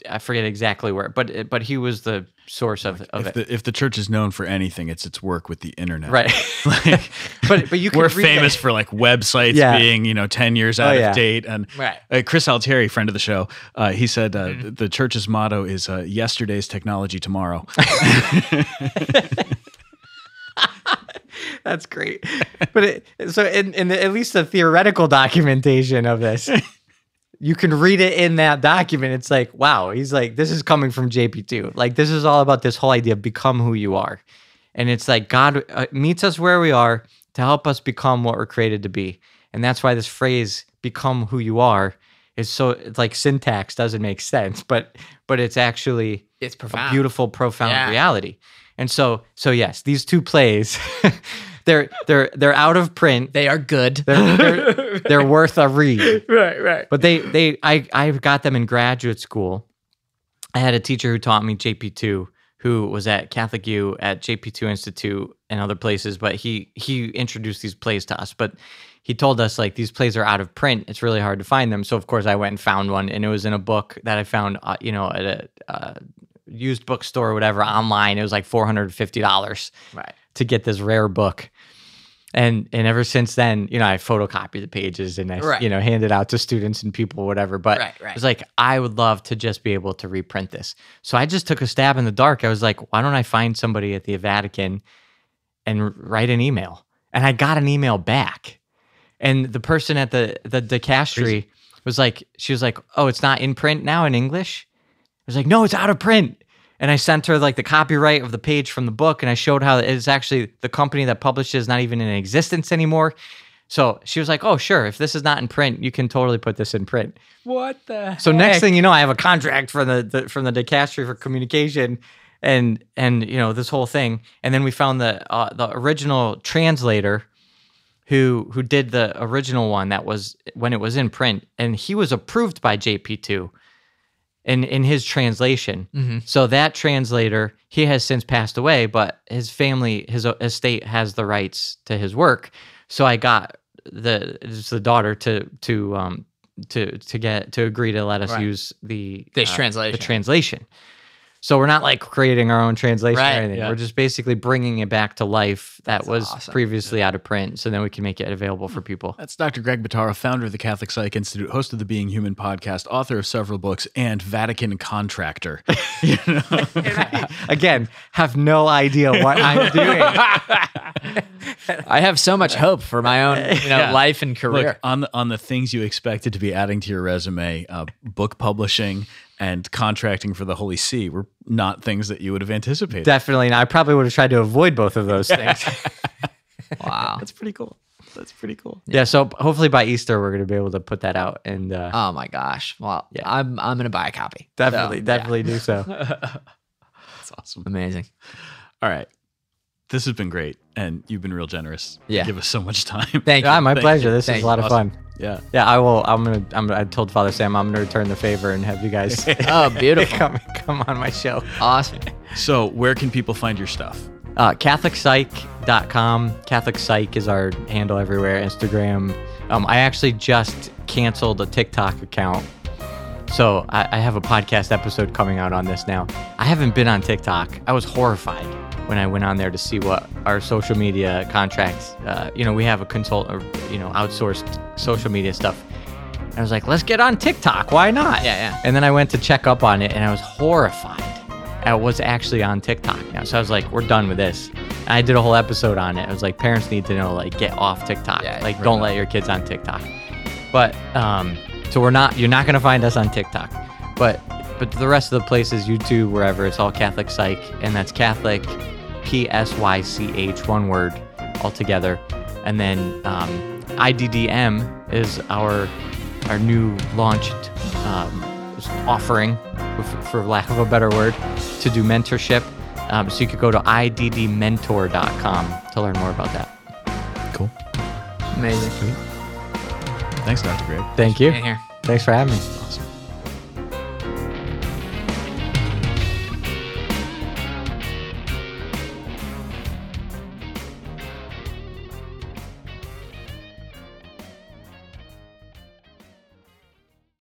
I forget exactly where, but but he was the source of, of if it. the if the church is known for anything, it's its work with the internet. right. [laughs] Like, [laughs] but but you can we're famous that- for like websites Yeah. being you know 10 years out Oh, yeah. of date and Right. uh, chris altieri friend of the show uh, he said uh, Mm-hmm. the church's motto is uh, yesterday's technology tomorrow [laughs] That's great. But it, so in, in the, at least the theoretical documentation of this, you can read it in that document. It's like, wow, he's like, this is coming from JP2. Like, this is all about this whole idea of become who you are. And it's like God uh, meets us where we are to help us become what we're created to be. And that's why this phrase become who you are is so it's like syntax doesn't make sense, but but it's actually It's profound. beautiful, profound Yeah. reality. And so, so yes, these two plays, [laughs] they're they're they're out of print. They are good. They're they're, [laughs] they're worth a read. right, right. But they they I I got them in graduate school. I had a teacher who taught me JP two, who was at Catholic U at JP two Institute and other places. But he he introduced these plays to us. But he told us like these plays are out of print. It's really hard to find them. So of course I went and found one, and it was in a book that I found, uh, you know, at a uh, used bookstore or whatever online. It was like four hundred fifty dollars Right. to get this rare book. And and ever since then, you know, I photocopy the pages and I Right. you know hand it out to students and people, whatever. But Right, right. it's like I would love to just be able to reprint this. So I just took a stab in the dark. I was like, why don't I find somebody at the Vatican and write an email? And I got an email back. And the person at the the dicastery was like, she was like, oh, it's not in print now in English. I was like, no, it's out of print. And I sent her like the copyright of the page from the book, and I showed how it's actually the company that is not even in existence anymore. So she was like, "Oh, sure. If this is not in print, you can totally put this in print." What the So next thing you know, I have a contract from the, the from the dicastery for communication, and and you know this whole thing. And then we found the uh, the original translator, who who did the original one that was when it was in print, and he was approved by JP2 in in his translation. Mhm. So that translator, he has since passed away, but his family, his estate has the rights to his work. So I got the the daughter to to um to to get to agree to let us Right. use the This uh, translation. the translation. So we're not like creating our own translation Right, or anything. yeah. We're just basically bringing it back to life that That's was awesome. previously out of print, so then we can make it available for people. That's Dr. Greg Bottaro, founder of the Catholic Psych Institute, host of the Being Human podcast, author of several books, and Vatican contractor. [laughs] You? [laughs] Again, have no idea what I'm doing. [laughs] I have so much hope for my own, you know, Yeah. life and career. Look on the, on the things you expected to be adding to your resume, uh, book publishing and contracting for the Holy See were not things that you would have anticipated. Definitely not. I probably would have tried to avoid both of those things. [laughs] wow. That's pretty cool. That's pretty cool. yeah, so hopefully by Easter we're going to be able to put that out and uh, Oh my gosh. Well, Yeah. I'm I'm gonna buy a copy. definitely, So, yeah. definitely do so. [laughs] That's awesome. Amazing. All right. This has been great. And you've been real generous. Yeah. Give us so much time. Thank Yeah, you. [laughs] my Thank pleasure. you. This Thank is a lot of Awesome. fun. Yeah. Yeah, I will. I'm gonna. I'm, I told Father Sam I'm gonna return the favor and have you guys [laughs] [laughs] Oh, beautiful. come come on my show. awesome. So, where can people find your stuff? Uh, CatholicPsych.com. Catholic Psych is our handle everywhere. Instagram. Um, I actually just canceled a TikTok account, so I, I have a podcast episode coming out on this now. I haven't been on TikTok. I was horrified when I went on there to see what our social media contracts. Uh, you know, we have a consult or you know outsourced social media stuff. I was like, let's get on TikTok. Why not? Yeah, yeah. And then I went to check up on it and I was horrified at what's actually on TikTok now. So I was like, we're done with this. And I did a whole episode on it. I was like, parents need to know, like, get off TikTok. Yeah, like, don't let your kids on TikTok. But um, so we're not, you're not gonna find us on TikTok. But but the rest of the places, YouTube, wherever, it's all Catholic Psych, and that's Catholic P S Y C H, one word, altogether. And then um, IDDM is our our new launched um, offering, for, for lack of a better word, to do mentorship. Um, so you could go to iddmentor.com to learn more about that. Cool. Amazing. Thanks, Dr. Greg. Thank you. Here. Thanks for having me. Awesome.